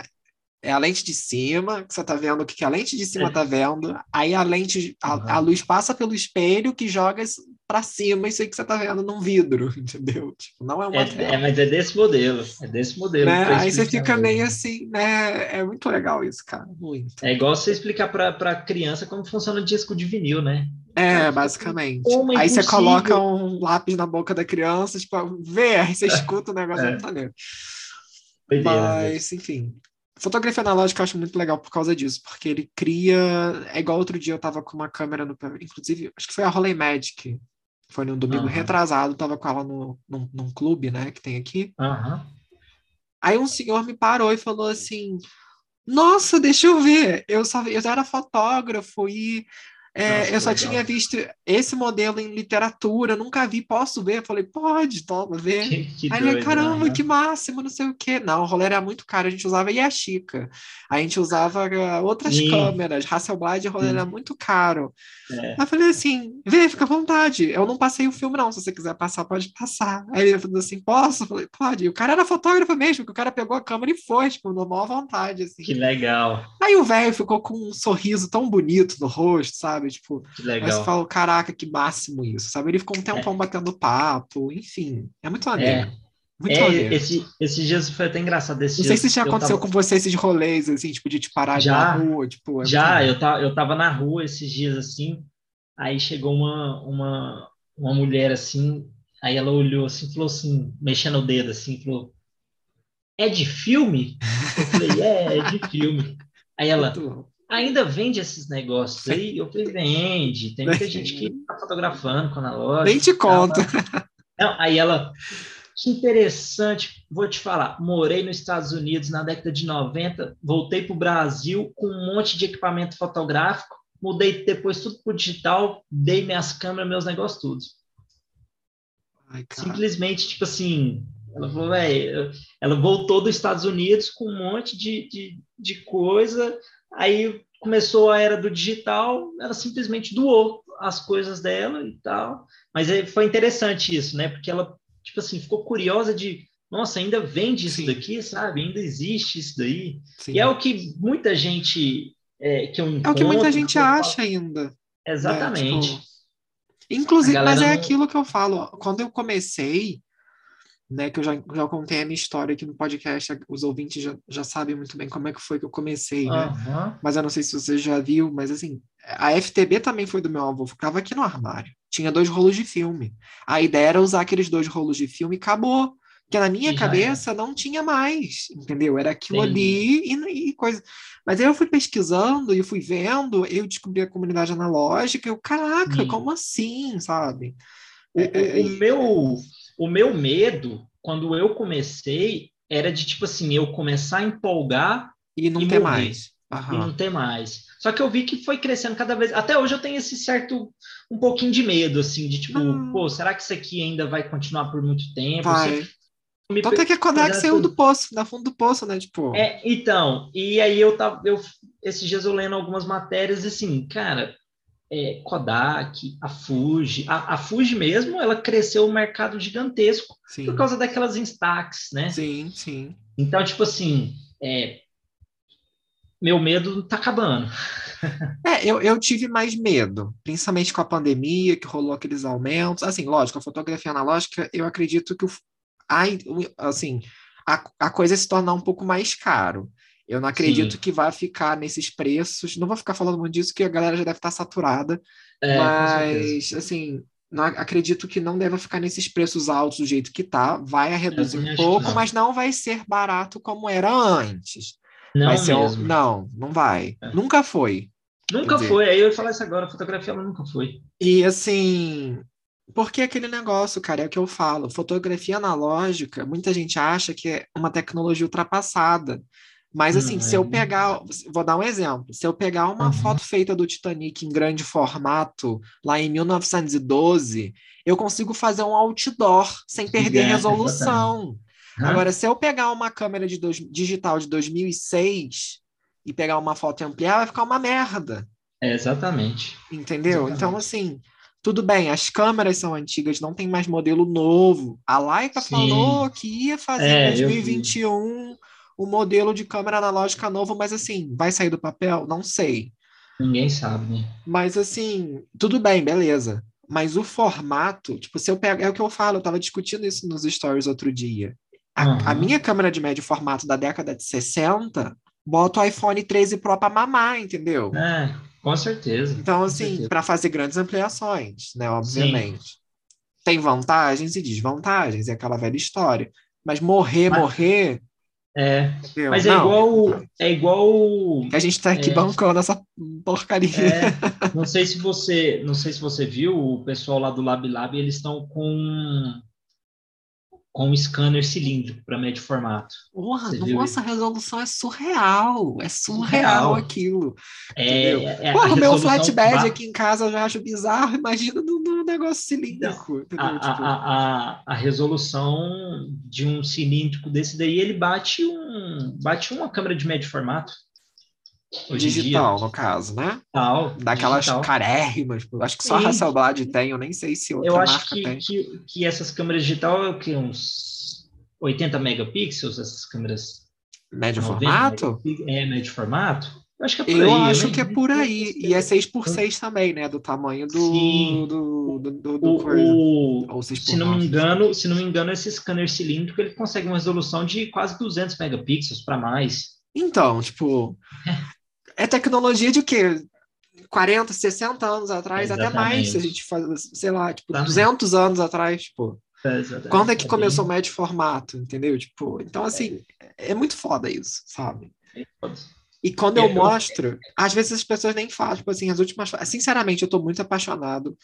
é a lente de cima, que você tá vendo o que a lente de cima é. tá vendo, aí a lente, a, uhum. a luz passa pelo espelho que joga para cima isso aí que você tá vendo num vidro, [LAUGHS] entendeu? Tipo, não é uma é, é, mas é desse modelo, é desse modelo. Né? Aí você fica meio assim, né? É muito legal isso, cara, muito. É igual você explicar para criança como funciona o disco de vinil, né? É, basicamente. Como aí você coloca um lápis na boca da criança, tipo, vê, aí você escuta o negócio [LAUGHS] é. muito maneiro. Mas, enfim. Fotografia analógica eu acho muito legal por causa disso, porque ele cria. É igual outro dia eu tava com uma câmera no. Inclusive, acho que foi a Rolei Magic. Foi num domingo uhum. retrasado, tava com ela no, num, num clube, né, que tem aqui. Uhum. Aí um senhor me parou e falou assim: Nossa, deixa eu ver. Eu, só, eu era fotógrafo e é, Nossa, eu só legal. tinha visto esse modelo em literatura, nunca vi, posso ver? Eu falei, pode, toma, vê. Que, que Aí ele, caramba, né? que máximo, não sei o quê. Não, o rolê era muito caro, a gente usava Yashica. A gente usava uh, outras Sim. câmeras, Hasselblad, o rolê Sim. era muito caro. É. Aí eu falei assim, vê, fica à vontade. Eu não passei o filme, não. Se você quiser passar, pode passar. Aí ele falou assim, posso? Eu falei, pode. E o cara era fotógrafo mesmo, que o cara pegou a câmera e foi, tipo, normal vontade, assim. Que legal. Aí o velho ficou com um sorriso tão bonito no rosto, sabe? Sabe? Tipo, que legal. Aí você fala, caraca, que máximo isso, sabe? Ele ficou um tempão é. batendo papo, enfim, é muito maneiro. É. Muito é, esse, esses dias foi até engraçado. Esse não sei se já aconteceu tava... com você esses rolês, assim, tipo, de te parar já, na rua, tipo... É já, eu, tá, eu tava na rua esses dias, assim, aí chegou uma, uma, uma mulher, assim, aí ela olhou, assim, falou assim, mexendo o dedo, assim, falou, é de filme? Eu falei, é, é de filme. Aí ela, [LAUGHS] ainda vende esses negócios aí? Eu falei, vende. Tem muita gente que está fotografando com a loja. Nem te conta. Não, aí ela, que interessante, vou te falar, morei nos Estados Unidos na década de 90, voltei para o Brasil com um monte de equipamento fotográfico, mudei depois tudo para o digital, dei minhas câmeras, meus negócios, tudo. Ai, Simplesmente, tipo assim, ela falou, ela voltou dos Estados Unidos com um monte de, de, de coisa, Aí começou a era do digital, ela simplesmente doou as coisas dela e tal. Mas foi interessante isso, né? Porque ela, tipo assim, ficou curiosa de, nossa, ainda vende isso Sim. daqui, sabe? Ainda existe isso daí. Sim. E é o que muita gente é, que eu encontro, É o que muita gente acha falo... ainda. Exatamente. Né? Tipo... Inclusive, mas é não... aquilo que eu falo. Quando eu comecei, né, que eu já, já contei a minha história aqui no podcast, os ouvintes já, já sabem muito bem como é que foi que eu comecei, né? Uhum. Mas eu não sei se você já viu, mas assim, a FTB também foi do meu avô, ficava aqui no armário. Tinha dois rolos de filme. A ideia era usar aqueles dois rolos de filme e acabou. Que na minha cabeça não tinha mais, entendeu? Era aquilo ali e, e, coisa. Mas aí eu fui pesquisando e fui vendo, eu descobri a comunidade analógica, eu, caraca, Sim. como assim, sabe? O, é, o, o meu o meu medo, quando eu comecei, era de, tipo assim, eu começar a empolgar e não e ter morrer, mais. Uhum. E não ter mais. Só que eu vi que foi crescendo cada vez. Até hoje eu tenho esse certo, um pouquinho de medo, assim, de tipo, hum. pô, será que isso aqui ainda vai continuar por muito tempo? Vai. Me... Tanto é que a Kodak saiu do poço, na fundo do poço, né? Tipo... É, então, e aí eu tava, eu, esses dias eu lendo algumas matérias, assim, cara, é, Kodak, a Fuji. A, a, Fuji mesmo, ela cresceu um mercado gigantesco sim. por causa daquelas Instax, né? Sim, sim. Então, tipo assim, é, meu medo tá acabando. [LAUGHS] É, eu, eu tive mais medo, principalmente com a pandemia, que rolou aqueles aumentos. Assim, lógico, a fotografia analógica, eu acredito que o, assim, a, a coisa se tornar um pouco mais caro. Eu não acredito Sim. que vai ficar nesses preços. Não vou ficar falando muito disso, que a galera já deve estar saturada. É, mas, assim, não, acredito que não deve ficar nesses preços altos do jeito que tá. Vai a reduzir um pouco, mas não vai ser barato como era antes. Não vai ser mesmo. Não, não vai. É. Nunca foi. Nunca foi. Aí eu ia falar isso agora, a fotografia ela nunca foi. E assim, porque aquele negócio, cara, é o que eu falo. Fotografia analógica, muita gente acha que é uma tecnologia ultrapassada. Mas assim, se eu é. pegar, vou dar um exemplo, se eu pegar uma uhum. foto feita do Titanic em grande formato, lá em 1912, eu consigo fazer um outdoor sem perder resolução. Uhum. Agora, se eu pegar uma câmera de dois, digital de 2006 e pegar uma foto e ampliar, vai ficar uma merda. É, exatamente. Entendeu? Exatamente. Então, assim, tudo bem, as câmeras são antigas, não tem mais modelo novo. A Leica Sim. falou que ia fazer é, em 2021 o modelo de câmera analógica novo, mas assim, vai sair do papel? Não sei. Ninguém sabe, né? Mas assim, tudo bem, beleza. Mas o formato, tipo, se eu pego, é o que eu falo, eu tava discutindo isso nos stories outro dia. A, uhum. a minha câmera de médio formato da década de 60, bota o iPhone 13 Pro para mamar, entendeu? É, com certeza. Então, assim, para fazer grandes ampliações, né, obviamente. Sim. Tem vantagens e desvantagens, é aquela velha história. Mas morrer, Mas... morrer, é, Entendeu? mas é não. igual. É igual. A gente tá aqui é, bancando essa porcaria. É, não sei se você, não sei se você viu o pessoal lá do Lab Lab, eles estão com com um scanner cilíndrico para médio formato. Porra, nossa, a resolução é surreal. É surreal, surreal. aquilo. É, é Porra, o meu flatbed aqui em casa eu já acho bizarro. Imagina no, no negócio cilíndrico. A, a, tipo... a, a, a, resolução de um cilíndrico desse daí, ele bate um bate uma câmera de médio formato. Digital, dia. no caso, né? Digital, Daquelas digital. carérrimas. Acho que só a Hasselblad tem, eu nem sei se outra eu marca acho que, tem. Que, que essas câmeras digital é o que? Uns 80 megapixels, essas câmeras. Médio formato? É, médio formato. Eu acho que é por eu aí. acho eu que é por aí. E é 6x6 também, né? Do tamanho do. Sim. do, do, do, do o, o, se não me engano, se não me engano, esse scanner cilíndrico ele consegue uma resolução de quase 200 megapixels para mais. Então, tipo, [LAUGHS] é tecnologia de quê? 40, 60 anos atrás, Exatamente. até mais, se a gente faz, sei lá, tipo, Exatamente. 200 anos atrás, tipo. É, Quando é que é começou o médio formato, entendeu? Tipo, então assim, é, é muito foda isso, sabe? E quando eu mostro, às vezes as pessoas nem falam, tipo assim, as últimas. Sinceramente, eu tô muito apaixonado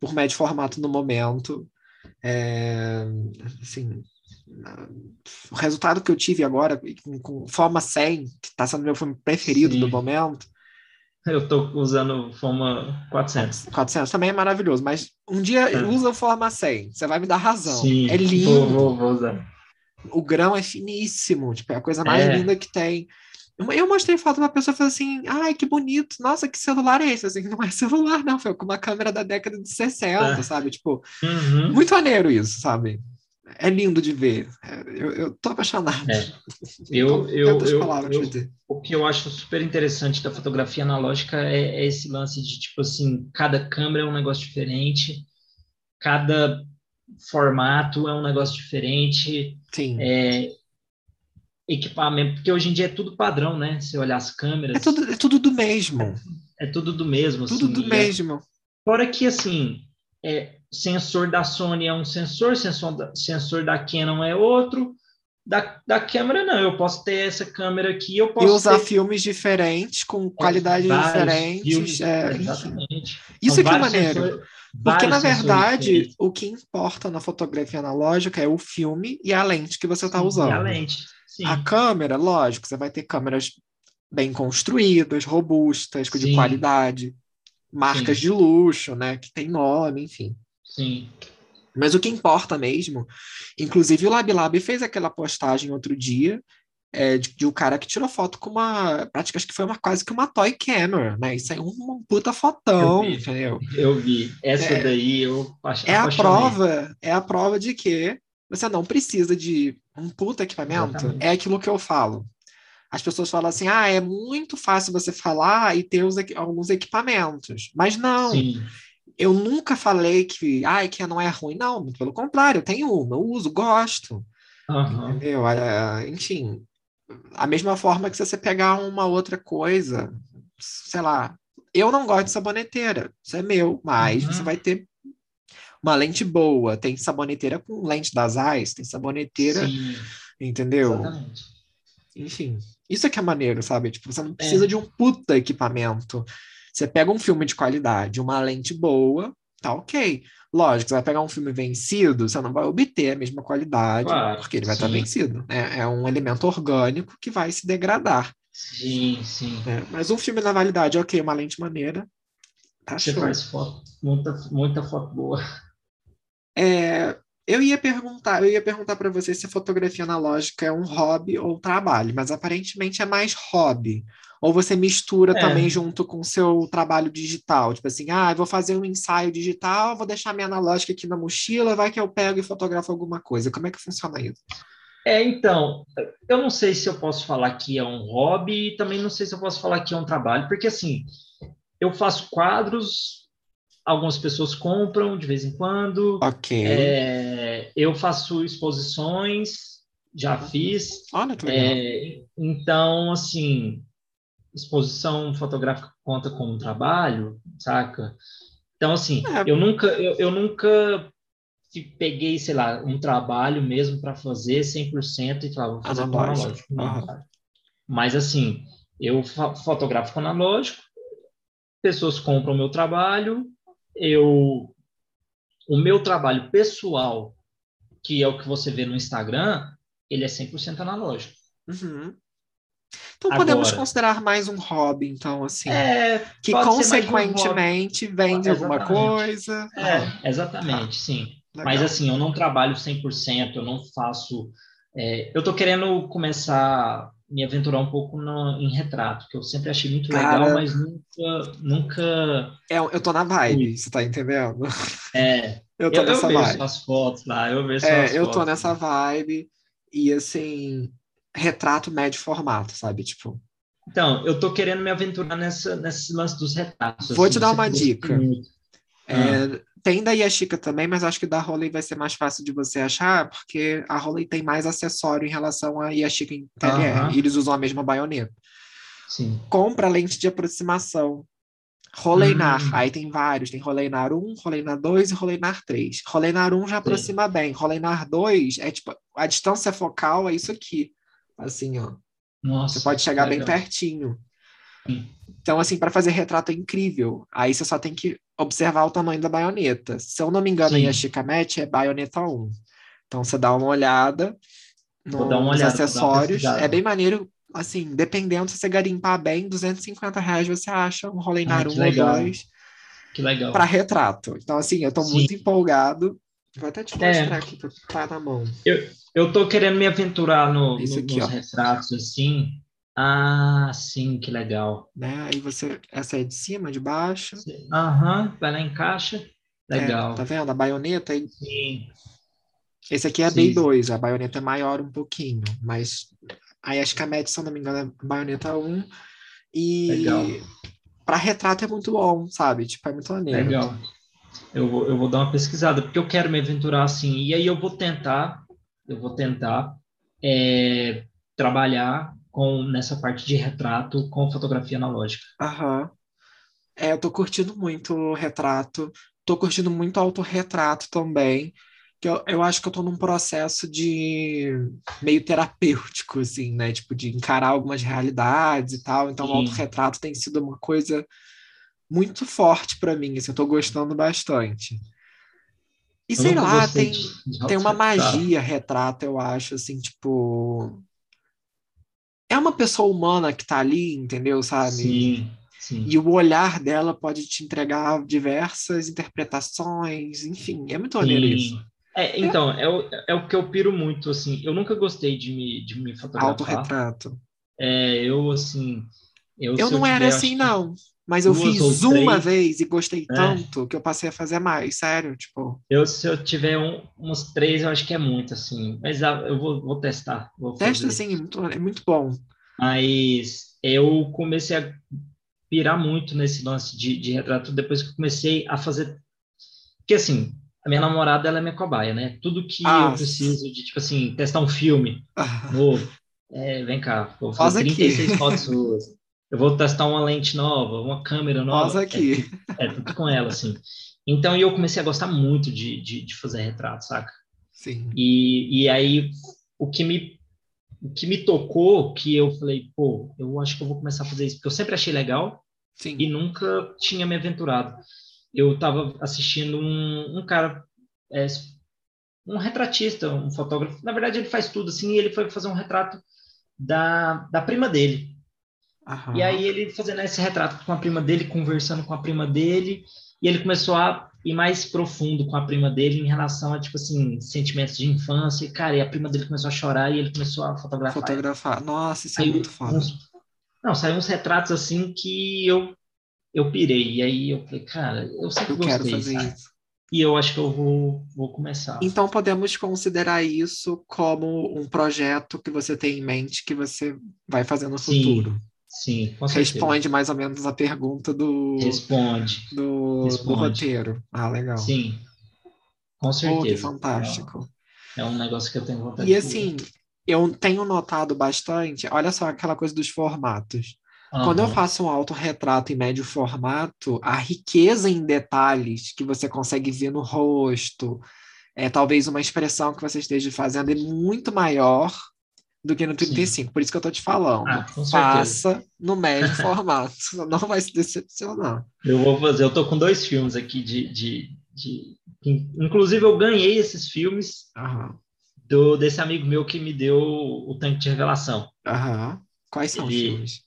por médio formato no momento. É, assim, o resultado que eu tive agora com, Forma 100, que está sendo meu filme preferido Sim. do momento. Eu estou usando Forma 400. 400 também é maravilhoso, mas um dia é. usa o Forma 100, você vai me dar razão. Sim, é lindo. Vou, vou, vou usar. O grão é finíssimo, tipo, é a coisa mais é. linda que tem. Eu mostrei foto uma pessoa e falou assim: ai, que bonito, nossa, que celular é esse? Assim, não é celular, não, foi com uma câmera da década de 60, é. sabe? Tipo, uhum. muito maneiro isso, sabe? É lindo de ver. É, eu, eu tô apaixonado. É. [LAUGHS] Eu, eu, eu, eu o que eu acho super interessante da fotografia analógica é, é, esse lance de, tipo assim, cada câmera é um negócio diferente, cada formato é um negócio diferente. Sim. É, equipamento, porque hoje em dia é tudo padrão, né? Se olhar as câmeras. É tudo, é tudo do mesmo. É, é tudo do mesmo. Tudo assim, do mesmo. Fora que, assim, é, sensor da Sony é um sensor, sensor da, sensor da Canon é outro, da, da câmera não, eu posso ter essa câmera aqui, eu posso e usar ter... filmes diferentes, com qualidades é, diferentes. Filmes, é, exatamente. Isso aqui é maneiro. Sensores, porque, na verdade, o que importa na fotografia analógica é o filme e a lente que você está usando. E a lente, sim. A câmera, lógico, você vai ter câmeras bem construídas, robustas, sim. de qualidade, marcas sim. de luxo, né, que tem nome, enfim. Sim. Mas o que importa mesmo, inclusive o Lab Lab fez aquela postagem outro dia é, de, de, um cara que tirou foto com uma, prática, acho que foi uma quase que uma toy camera, né? Isso é um, um puta fotão, eu vi, entendeu? Eu vi. Essa é, daí eu acho É a prova, é a prova de que você não precisa de um puta equipamento. Exatamente. É aquilo que eu falo. As pessoas falam assim: ah, é muito fácil você falar e ter os, alguns equipamentos. Mas não. Sim. Eu nunca falei que, ai, que não é ruim. Não, pelo contrário, eu tenho uma, eu uso, gosto. Uhum. Entendeu? Enfim, a mesma forma que se você pegar uma outra coisa, sei lá, eu não gosto de saboneteira, isso é meu, mas uhum. você vai ter uma lente boa, tem saboneteira com lente das AIS, tem saboneteira, Sim. entendeu? Exatamente. Enfim, isso é que é maneiro, sabe? Tipo, você não precisa é. de um puta equipamento. Você pega um filme de qualidade, uma lente boa, tá ok. Lógico, você vai pegar um filme vencido, você não vai obter a mesma qualidade, claro, porque ele vai estar tá vencido. É, é um elemento orgânico que vai se degradar. Sim, sim. É, mas um filme na validade, ok, uma lente maneira. Tá Você show. faz foto, muita, muita foto boa. É, eu ia perguntar, eu ia perguntar para você se a fotografia analógica é um hobby ou trabalho, mas aparentemente é mais hobby. Ou você mistura é. também junto com o seu trabalho digital, tipo assim, ah, eu vou fazer um ensaio digital, vou deixar minha analógica aqui na mochila, vai que eu pego e fotografo alguma coisa. Como é que funciona isso? É, então, eu não sei se eu posso falar que é um hobby e também não sei se eu posso falar que é um trabalho, porque assim, eu faço quadros, algumas pessoas compram de vez em quando. Ok. É, eu faço exposições, já fiz. Olha que legal. É, então, assim, exposição fotográfica conta como trabalho, saca? Então, assim, é. eu nunca, eu, eu nunca peguei, sei lá, um trabalho mesmo para fazer 100% e falava, vou fazer analógico. analógico. Mas assim, eu fotografo com analógico, pessoas compram o meu trabalho, eu o meu trabalho pessoal, que é o que você vê no Instagram, ele é 100% analógico. Uhum. Então Agora, podemos considerar mais um hobby, então, assim. É, que consequentemente um vende alguma coisa. É, exatamente, tá. sim. Legal. Mas assim, eu não trabalho 100%, eu não faço. É, eu estou querendo começar me aventurar um pouco no, em retrato, que eu sempre achei muito Cara, legal, mas nunca. nunca... É, eu tô na vibe, você tá entendendo? É. [LAUGHS] eu tô eu, nessa eu vibe. as fotos lá, eu vejo é, Eu tô nessa vibe e assim, retrato médio formato, sabe? Tipo. Então, eu tô querendo me aventurar nessa, nesse lance dos retratos. Vou assim, te dar uma dica. É, ah. Tem da Yashica também, mas acho que da Rolei vai ser mais fácil de você achar, porque a Rolei tem mais acessório em relação a Yashica em TLR. E eles usam a mesma baioneta. Sim. Compra lente de aproximação. Roleinar, hum. aí tem vários, tem Roleinar 1, Roleinar 2 e Roleinar 3. Roleinar 1 já aproxima Sim. bem, Roleinar 2 é tipo, a distância focal é isso aqui, assim, ó. Nossa, você pode chegar bem pertinho. Então, assim, para fazer retrato é incrível. Aí você só tem que observar o tamanho da baioneta. Se eu não me engano, Sim. a Chicamete é baioneta 1. Então, você dá uma olhada nos uma olhada, acessórios. É bem maneiro, assim, dependendo se você garimpar bem, 250 reais você acha um Roleinar 1 ou 2. Que legal. Para retrato. Então, assim, eu estou muito empolgado. Vou até te é. mostrar é. aqui, tá na mão. Eu, eu tô querendo me aventurar no, no aqui, nos ó. retratos, assim, ah, sim, que legal. Né? Aí você, essa é de cima, de baixo. Aham, uhum, vai lá encaixa. Legal. É, tá vendo? A baioneta. Sim. Esse aqui é sim. B2, a baioneta é maior um pouquinho, mas aí acho que a média, se não me engano, é baioneta 1. E para retrato é muito bom, sabe? Tipo, é muito maneiro. Legal. Eu vou, eu vou dar uma pesquisada, porque eu quero me aventurar assim. E aí eu vou tentar, eu vou tentar é, trabalhar com nessa parte de retrato com fotografia analógica. Aham. É, eu tô curtindo muito o retrato, tô curtindo muito autorretrato também, que eu, eu acho que eu tô num processo de meio terapêutico, assim, né? Tipo, de encarar algumas realidades e tal. Então, Sim. o autorretrato tem sido uma coisa muito forte para mim, assim, eu tô gostando bastante. E eu sei lá, tem, tem uma magia retrato, eu acho, assim, tipo é uma pessoa humana que está ali, entendeu? Sabe? Sim, sim. E o olhar dela pode te entregar diversas interpretações, enfim, é muito maneiro isso. É, então, é. é, o, é o que eu piro muito, assim, eu nunca gostei de me, de me fotografar. Autorretrato. É, eu, assim... Eu, eu não eu era assim, não. Mas eu fiz uma vez e gostei é. tanto que eu passei a fazer mais, sério, tipo. Eu, se eu tiver um, uns três, eu acho que é muito, assim. Mas ah, eu vou, vou testar. Vou Testa, sim, é muito, é muito bom. Mas eu comecei a pirar muito nesse lance de, de retrato depois que eu comecei a fazer. Porque assim, a minha namorada ela é minha cobaia, né? Tudo que ah, eu preciso de, tipo assim, testar um filme ah. novo. É, vem cá, vou fazer 36 aqui. fotos suas. [LAUGHS] Eu vou testar uma lente nova, uma câmera nova. Pausa aqui. É, é, tudo com ela, assim. Então, eu comecei a gostar muito de, de, de fazer retrato, saca? Sim. E, e aí, o que me o que me tocou, que eu falei, pô, eu acho que eu vou começar a fazer isso, porque eu sempre achei legal Sim. e nunca tinha me aventurado. Eu estava assistindo um, um cara, é, um retratista, um fotógrafo, na verdade ele faz tudo assim, e ele foi fazer um retrato da, da prima dele. Aham. E aí ele fazendo esse retrato com a prima dele, conversando com a prima dele, e ele começou a ir mais profundo com a prima dele em relação a, tipo assim, sentimentos de infância. E, cara, e a prima dele começou a chorar e ele começou a fotografar. Fotografar. Nossa, isso é aí, é muito foda. Uns, não, saiu uns retratos assim que eu eu pirei. E aí eu falei, cara, eu sempre eu gostei, quero fazer sabe? isso. E eu acho que eu vou, vou começar. Então podemos considerar isso como um projeto que você tem em mente que você vai fazer no Sim. futuro. Sim, com certeza. Responde mais ou menos a pergunta do. Responde. Do, Responde. do roteiro. Ah, legal. Sim. Com certeza. Oh, fantástico. É, é um negócio que eu tenho vontade E assim, eu tenho notado bastante, olha só aquela coisa dos formatos. Uhum. Quando eu faço um autorretrato em médio formato, a riqueza em detalhes que você consegue ver no rosto, é talvez uma expressão que você esteja fazendo é muito maior do que no 35. Sim. Por isso que eu tô te falando. Ah, Faça no médio [LAUGHS] formato. Não vai se decepcionar. Eu vou fazer. Eu tô com dois filmes aqui de. de, de... Inclusive, eu ganhei esses filmes Aham. do desse amigo meu que me deu o tanque de revelação. Aham. Quais são Ele os filmes?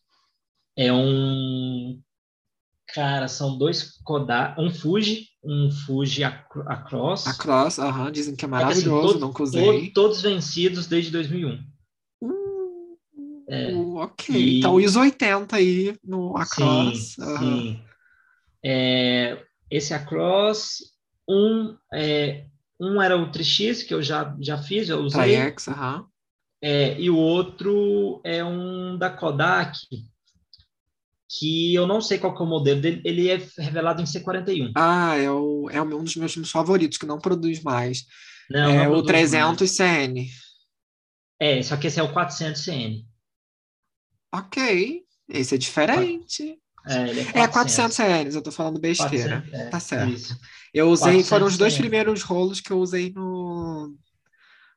É um. Cara, são dois Kodak, um Fuji, um Fuji Across. Across, aham, dizem que é maravilhoso, é assim, todo, não usei. Todos vencidos desde 2001. É, ok, e... então ISO 80 aí no Across. Sim, uhum. sim. É, esse Across, um, é, um era o 3X, que eu já, já fiz, eu usei. Tri-X, uhum. é, e o outro é um da Kodak, que eu não sei qual é o modelo dele, ele é revelado em C41. Ah, é, o, é um dos meus filmes favoritos, que não produz mais. Não, é não o 300 mais. CN. É, só que esse é o 400 CN. Ok, esse é diferente. É, é 400. é 400 reais, eu tô falando besteira. 400, é, tá certo. Isso. Eu usei, foram os dois primeiros rolos que eu usei no,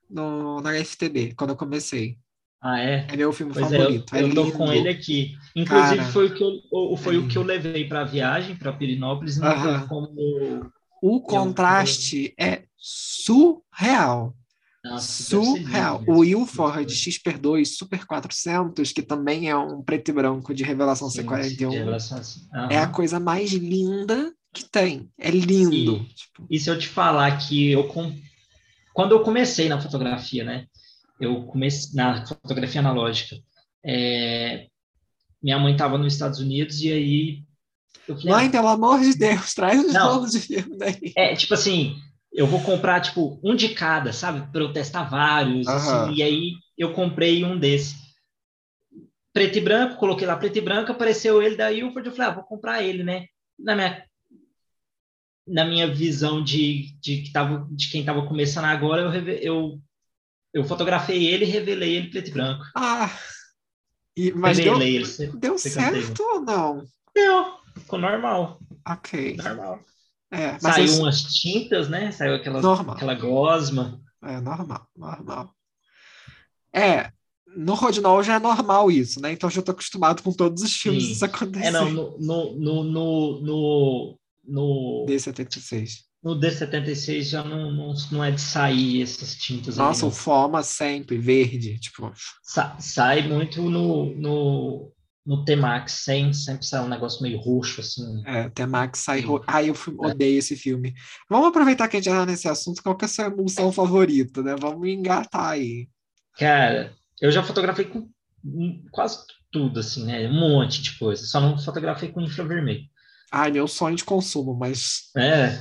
no, na FTB, quando eu comecei. Ah, é? É meu filme pois favorito. É, eu, eu tô com ele aqui. Inclusive, Cara, foi, o que eu, foi é o que eu levei para a viagem, para Pirinópolis, uh -huh. como. O contraste é surreal. Nossa, Surreal. O Ilford XPER2 Super 400, que também é um preto e branco de revelação Sim, C41, revelação uhum. é a coisa mais linda que tem. É lindo. E, tipo. e se eu te falar que eu com... quando eu comecei na fotografia, né? Eu comecei na fotografia analógica. É... Minha mãe estava nos Estados Unidos e aí eu falei, Mãe, ah, pelo amor de Deus, traz os rolos de filme daí. É, tipo assim, eu vou comprar, tipo, um de cada, sabe? Para eu testar vários, uhum. assim, e aí eu comprei um desse. Preto e branco, coloquei lá preto e branco, apareceu ele da Ilford, eu falei, ah, vou comprar ele, né? Na minha, na minha visão de, de, que tava, de quem estava começando agora, eu, eu, eu fotografei ele e revelei ele preto e branco. Ah, e, mas revelei deu, ele, deu certo ou não? Deu, ficou normal. Ok. Normal. É, Saiu isso... umas tintas, né? Saiu aquela, normal. aquela gosma. É, normal, normal. É, no Rodinol já é normal isso, né? Então já tô acostumado com todos os filmes Sim. isso acontecer. É, não, no, no, no, no, no, D76. No D76 já não, não, não é de sair essas tintas. Nossa, o Foma sempre, verde, tipo... Sa sai muito no, no, no T-Max, sem, sempre sai um negócio meio roxo, assim. É, T-Max sai roxo. Ai, eu é. odeio esse filme. Vamos aproveitar que a gente já tá nesse assunto, qual que é a sua emulsão favorita, né? Vamos engatar aí. Cara, eu já fotografei com quase tudo, assim, né? Um monte de coisa. Só não fotografei com infravermelho. Ai, meu sonho de consumo, mas... É.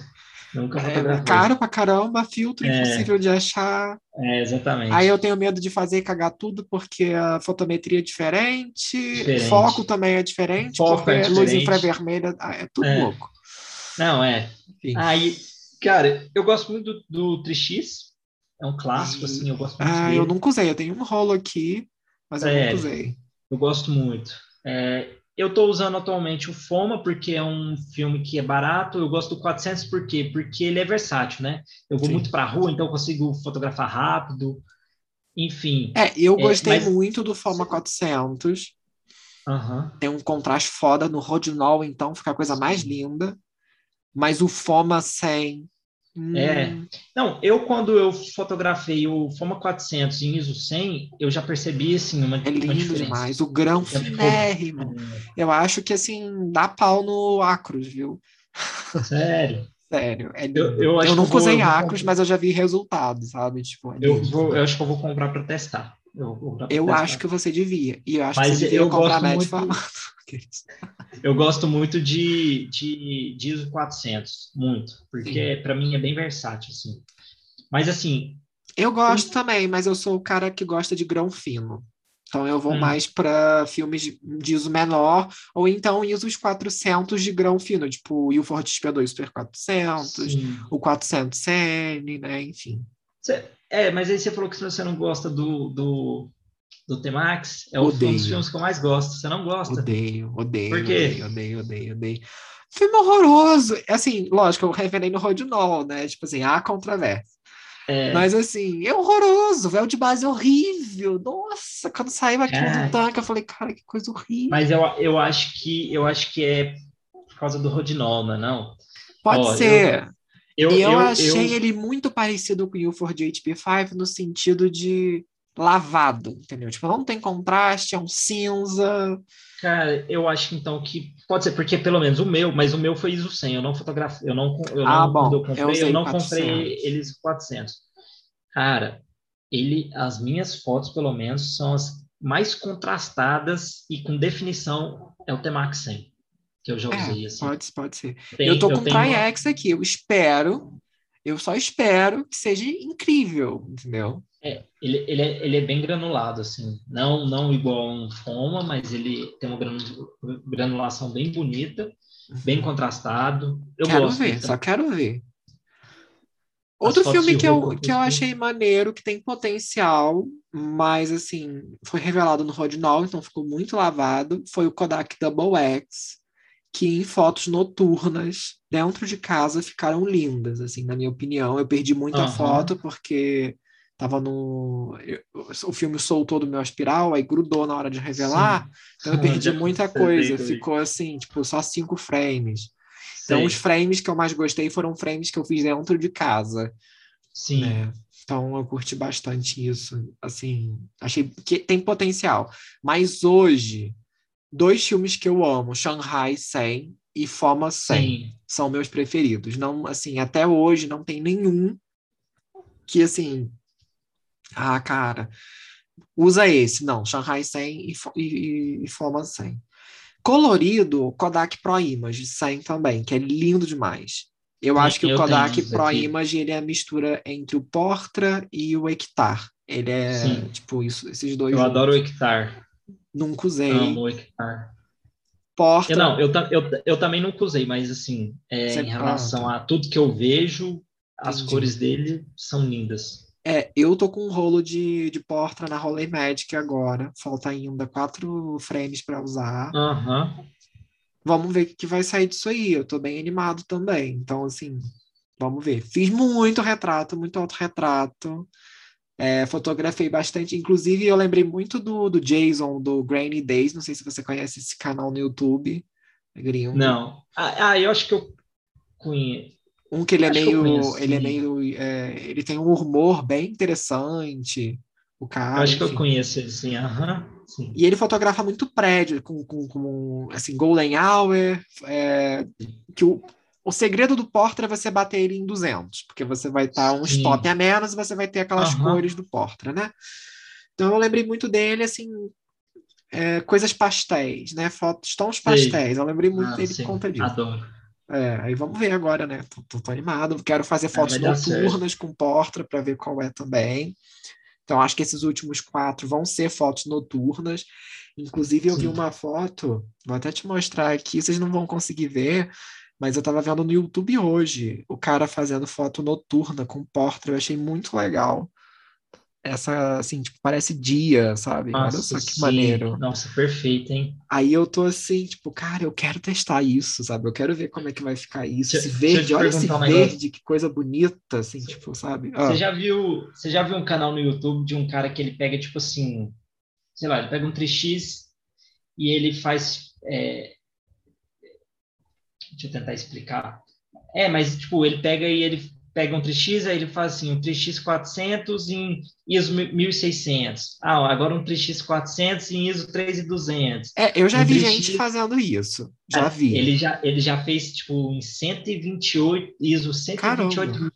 Nunca É fotografei. caro pra caramba, filtro É. impossível de achar. É, exatamente. Aí eu tenho medo de fazer e cagar tudo porque a fotometria é diferente, Diferente. foco também é diferente, Foco porque é luz diferente. infravermelha ah, é tudo É. louco. Não, é. Enfim. Aí, cara, eu gosto muito do, do 3x. É um clássico, assim, eu gosto muito Ah, dele. eu nunca usei, eu tenho um rolo aqui, mas eu É. nunca usei. Eu gosto muito. É, eu estou usando atualmente o Foma porque é um filme que é barato. Eu gosto do 400 por quê? Porque ele é versátil, né? Eu vou Sim. muito para a rua, então eu consigo fotografar rápido. Enfim. É, eu É, gostei mas- muito do Foma 400. aham. Tem um contraste foda no Rodinol, então fica a coisa mais linda. Mas o Foma 100. Hum, É. Não, eu quando eu fotografei o Foma 400 em ISO 100, eu já percebi assim uma, É uma lindo diferença. demais. O grão ficou- finérrimo. Eu acho que assim, dá pau no Acros, viu? Sério. Sério, é. Eu- eu acho que nunca eu vou- usei Acros, mas eu já vi resultados, sabe? Tipo, é Eu, vou, eu acho que eu vou comprar para testar. Eu, vou comprar pra Eu testar. acho que você devia. E eu acho Mas que você devia eu comprar médio muito- formato. [LAUGHS] Eu gosto muito de, de, de ISO 400, muito, porque para mim é bem versátil, assim. Mas, assim, Eu gosto também, mas eu sou o cara que gosta de grão fino. Então eu vou Hum. mais para filmes de- ISO menor, ou então ISOs 400 de grão fino, tipo o Ilford XP2 Super 400, sim. o 400N, né? Enfim. Cê- é, mas aí você falou que você não gosta do, do, do T-Max, é o- um Odeio. dos filmes que eu mais gosto. Você não gosta? Odeio, odeio, Por quê? odeio, odeio, odeio, odeio. Filme horroroso. Assim, lógico, eu revelei no Rodinol, né? Tipo assim, há controvérsia. É, Mas assim, é horroroso. O véu de base é horrível. Nossa, quando saiu aquilo Cara. do tanque, eu falei, cara, que coisa horrível. mas eu, eu, acho que, eu acho que é por causa do Rodinol, não é não? Pode ó, ser. Eu, e eu, eu, achei eu- ele muito parecido com o Ilford HP5 no sentido de lavado, entendeu? Tipo, não tem contraste, é um cinza. Cara, eu acho então que pode ser, porque pelo menos o meu, mas o meu foi ISO 100, eu não fotografei, eu não, eu Ah, não bom, eu eu comprei, usei eu, não 400. comprei eles 400. Cara, ele, as minhas fotos pelo menos são as mais contrastadas e com definição é o T-Max 100, que eu já usei, É, assim. pode, pode ser. Tem- eu tô com tenho uma- Tri-X aqui, eu espero, eu só espero que seja incrível, entendeu? É, ele, ele, é, ele é bem granulado, assim. Não, não igual um Foma, mas ele tem uma granu- granulação bem bonita, bem contrastado. Eu quero gosto. ver, então. só quero ver. As Outro filme que eu, que eu achei maneiro, que tem potencial, mas assim, foi revelado no Rodinol, então ficou muito lavado, foi o Kodak Double X, que em fotos noturnas, dentro de casa, ficaram lindas, assim, na minha opinião. Eu perdi muita Aham. foto porque tava no. eu- o filme soltou do meu aspiral, aí grudou na hora de revelar, então eu perdi [LAUGHS] muita coisa. Ficou assim, tipo, só cinco frames. Então, Sei. os frames que eu mais gostei foram frames que eu fiz dentro de casa. Sim. né? Então, eu curti bastante isso. Assim, achei que tem potencial. Mas hoje, dois filmes que eu amo, Shanghai 100 e Foma 100, Sim. são meus preferidos. Não, assim, até hoje não tem nenhum que, assim, ah, cara, usa esse. Não, Shanghai 100 e, e, e Foma 100. Colorido, Kodak Pro Image 100 também, que é lindo demais. Eu acho que eu o Kodak Pro aqui. Image ele é a mistura entre o Portra e o Hectar. Ele é Sim. tipo isso, esses dois. Eu juntos. adoro o Hectar. Nunca usei. Amo o Hectar. Portra. Eu, não, eu, eu, eu também nunca usei, mas assim, é, em relação ah, a tudo que eu vejo, as Entendi. cores dele são lindas. É, eu tô com um rolo de, de Portra na Rolei Magic agora. Falta ainda quatro frames para usar. Aham. Vamos ver o que vai sair disso aí. Eu tô bem animado também. Então, assim, vamos ver. Fiz muito retrato, muito autorretrato. É, fotografei bastante. Inclusive, eu lembrei muito do, do Jason, do Grainy Days. Não sei se você conhece esse canal no YouTube. É gringo. Não. Ah, ah, eu acho que eu conheço. Um que ele é Acho meio. conheço, ele é meio. é, ele tem um humor bem interessante. O cara. eu acho que eu enfim. conheço ele, sim. Aham. Sim. E ele fotografa muito prédio, com, com, com assim, Golden Hour, é, que o, o segredo do Portra é você bater ele em 200, porque você vai estar um Sim. stop a menos e você vai ter aquelas Aham. cores do Portra, né? Então eu lembrei muito dele, assim, é, coisas pastéis, né? Fotos, tons pastéis. Eu lembrei muito Ah, dele sim. por conta disso. Adoro. É, aí vamos ver agora, né? Tô, tô, tô animado. Quero fazer fotos noturnas com Portra para ver qual é também. Então, acho que esses últimos quatro vão ser fotos noturnas. Inclusive, eu Sim. vi uma foto, vou até te mostrar aqui, vocês não vão conseguir ver, mas eu estava vendo no YouTube hoje o cara fazendo foto noturna com Portra. Eu achei muito legal essa, assim, tipo, parece dia, sabe? Nossa, Olha só que sim. maneiro. Nossa, perfeito, hein? Aí eu tô assim, tipo, cara, eu quero testar isso, sabe? Eu quero ver como é que vai ficar isso. Esse verde, olha esse um verde, que coisa bonita, assim, tipo, sabe? Ah. Você já viu, você já viu um canal no YouTube de um cara que ele pega, tipo assim, sei lá, ele pega um 3x e ele faz. É... Deixa eu tentar explicar. É, mas, tipo, ele pega e ele pega um 3x, aí ele faz assim, um 3x 400 em ISO 1600. Ah, agora um 3x 400 em ISO 3200. É, eu já um vi 3X... gente fazendo isso. Já é, vi. Ele já, ele já fez, tipo, em 128, ISO 128 mil.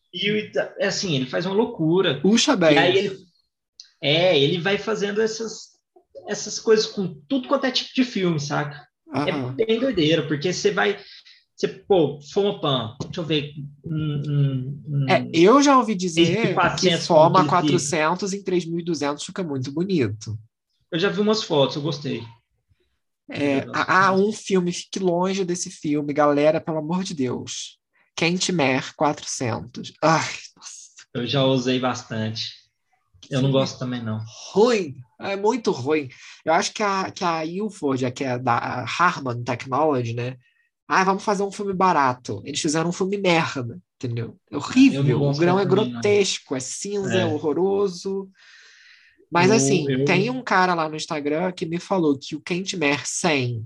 É assim, ele faz uma loucura. Puxa bem. E aí ele, é, ele vai fazendo essas, essas coisas com tudo quanto é tipo de filme, saca? Aham. É bem doideira, porque você vai você, pô, Fomopan, deixa eu ver. é, eu já ouvi dizer que Foma 400 em 3.200 fica muito bonito. Eu já vi umas fotos, eu gostei. É, há um filme, fique longe desse filme, galera, pelo amor de Deus. Kentmer 400. Ai, nossa. Eu já usei bastante. Eu não gosto também, não. Ruim, é muito ruim. Eu acho que a, que a Ilford, que é da Harman Technology, né? Ah, vamos fazer um filme barato. Eles fizeram um filme merda, entendeu? É horrível. O grão é grotesco, é cinza, é, é horroroso. Mas eu, assim, eu... tem um cara lá no Instagram que me falou que o Kentmer 100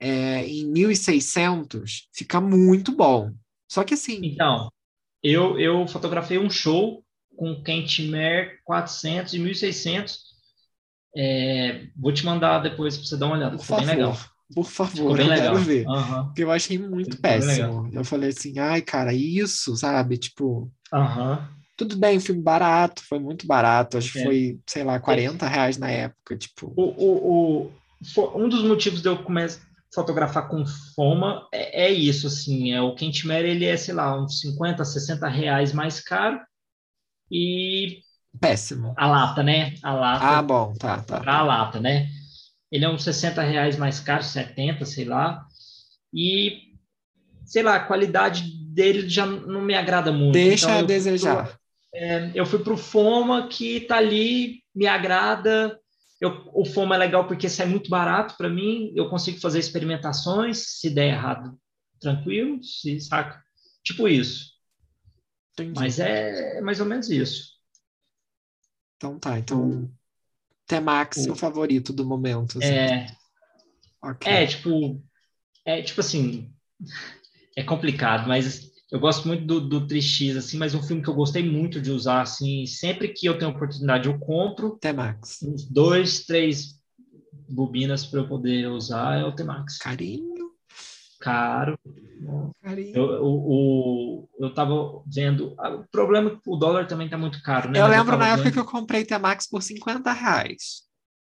é, em 1600 fica muito bom. Só que assim. Então, eu, eu fotografei um show com Kentmer 400 e 1600. É, vou te mandar depois para você dar uma olhada. Ficou favor. bem legal. Por favor, eu legal. quero ver. Uhum. Porque eu achei muito Ficou péssimo. Eu falei assim, ai, cara, isso, sabe? Tipo. Uhum. Tudo bem, filme barato, foi muito barato. Acho que é. foi, sei lá, 40 reais na época. Tipo. O, o, o, um dos motivos de eu começar a fotografar com foma é, é isso, assim. É, o Kentmer, ele é, sei lá, uns 50, 60 reais mais caro. E. Péssimo. A lata, né? A lata. Ah, bom, tá, tá. A lata, né? Ele é uns 60 reais mais caro, 70, sei lá, e, sei lá, a qualidade dele já não me agrada muito. Deixa então, a desejar. Pro, é, eu fui para o Foma, que está ali, me agrada, eu, o Foma é legal porque sai muito barato para mim, eu consigo fazer experimentações, se der errado, tranquilo, se saca? Tipo isso. Entendi. Mas é mais ou menos isso. Então tá, então T-Max, seu favorito do momento. Assim. É. Okay. É, tipo. É tipo assim. É complicado, mas eu gosto muito do, do 3X, assim, mas um filme que eu gostei muito de usar, assim, sempre que eu tenho oportunidade, eu compro. T-Max. Uns dois, três bobinas para eu poder usar é o T-Max. Carinho. Caro. Carinho. Eu, eu, eu, eu tava vendo. O problema é que o dólar também tá muito caro, né? Eu mas lembro eu na época que eu comprei T-Max por 50 reais.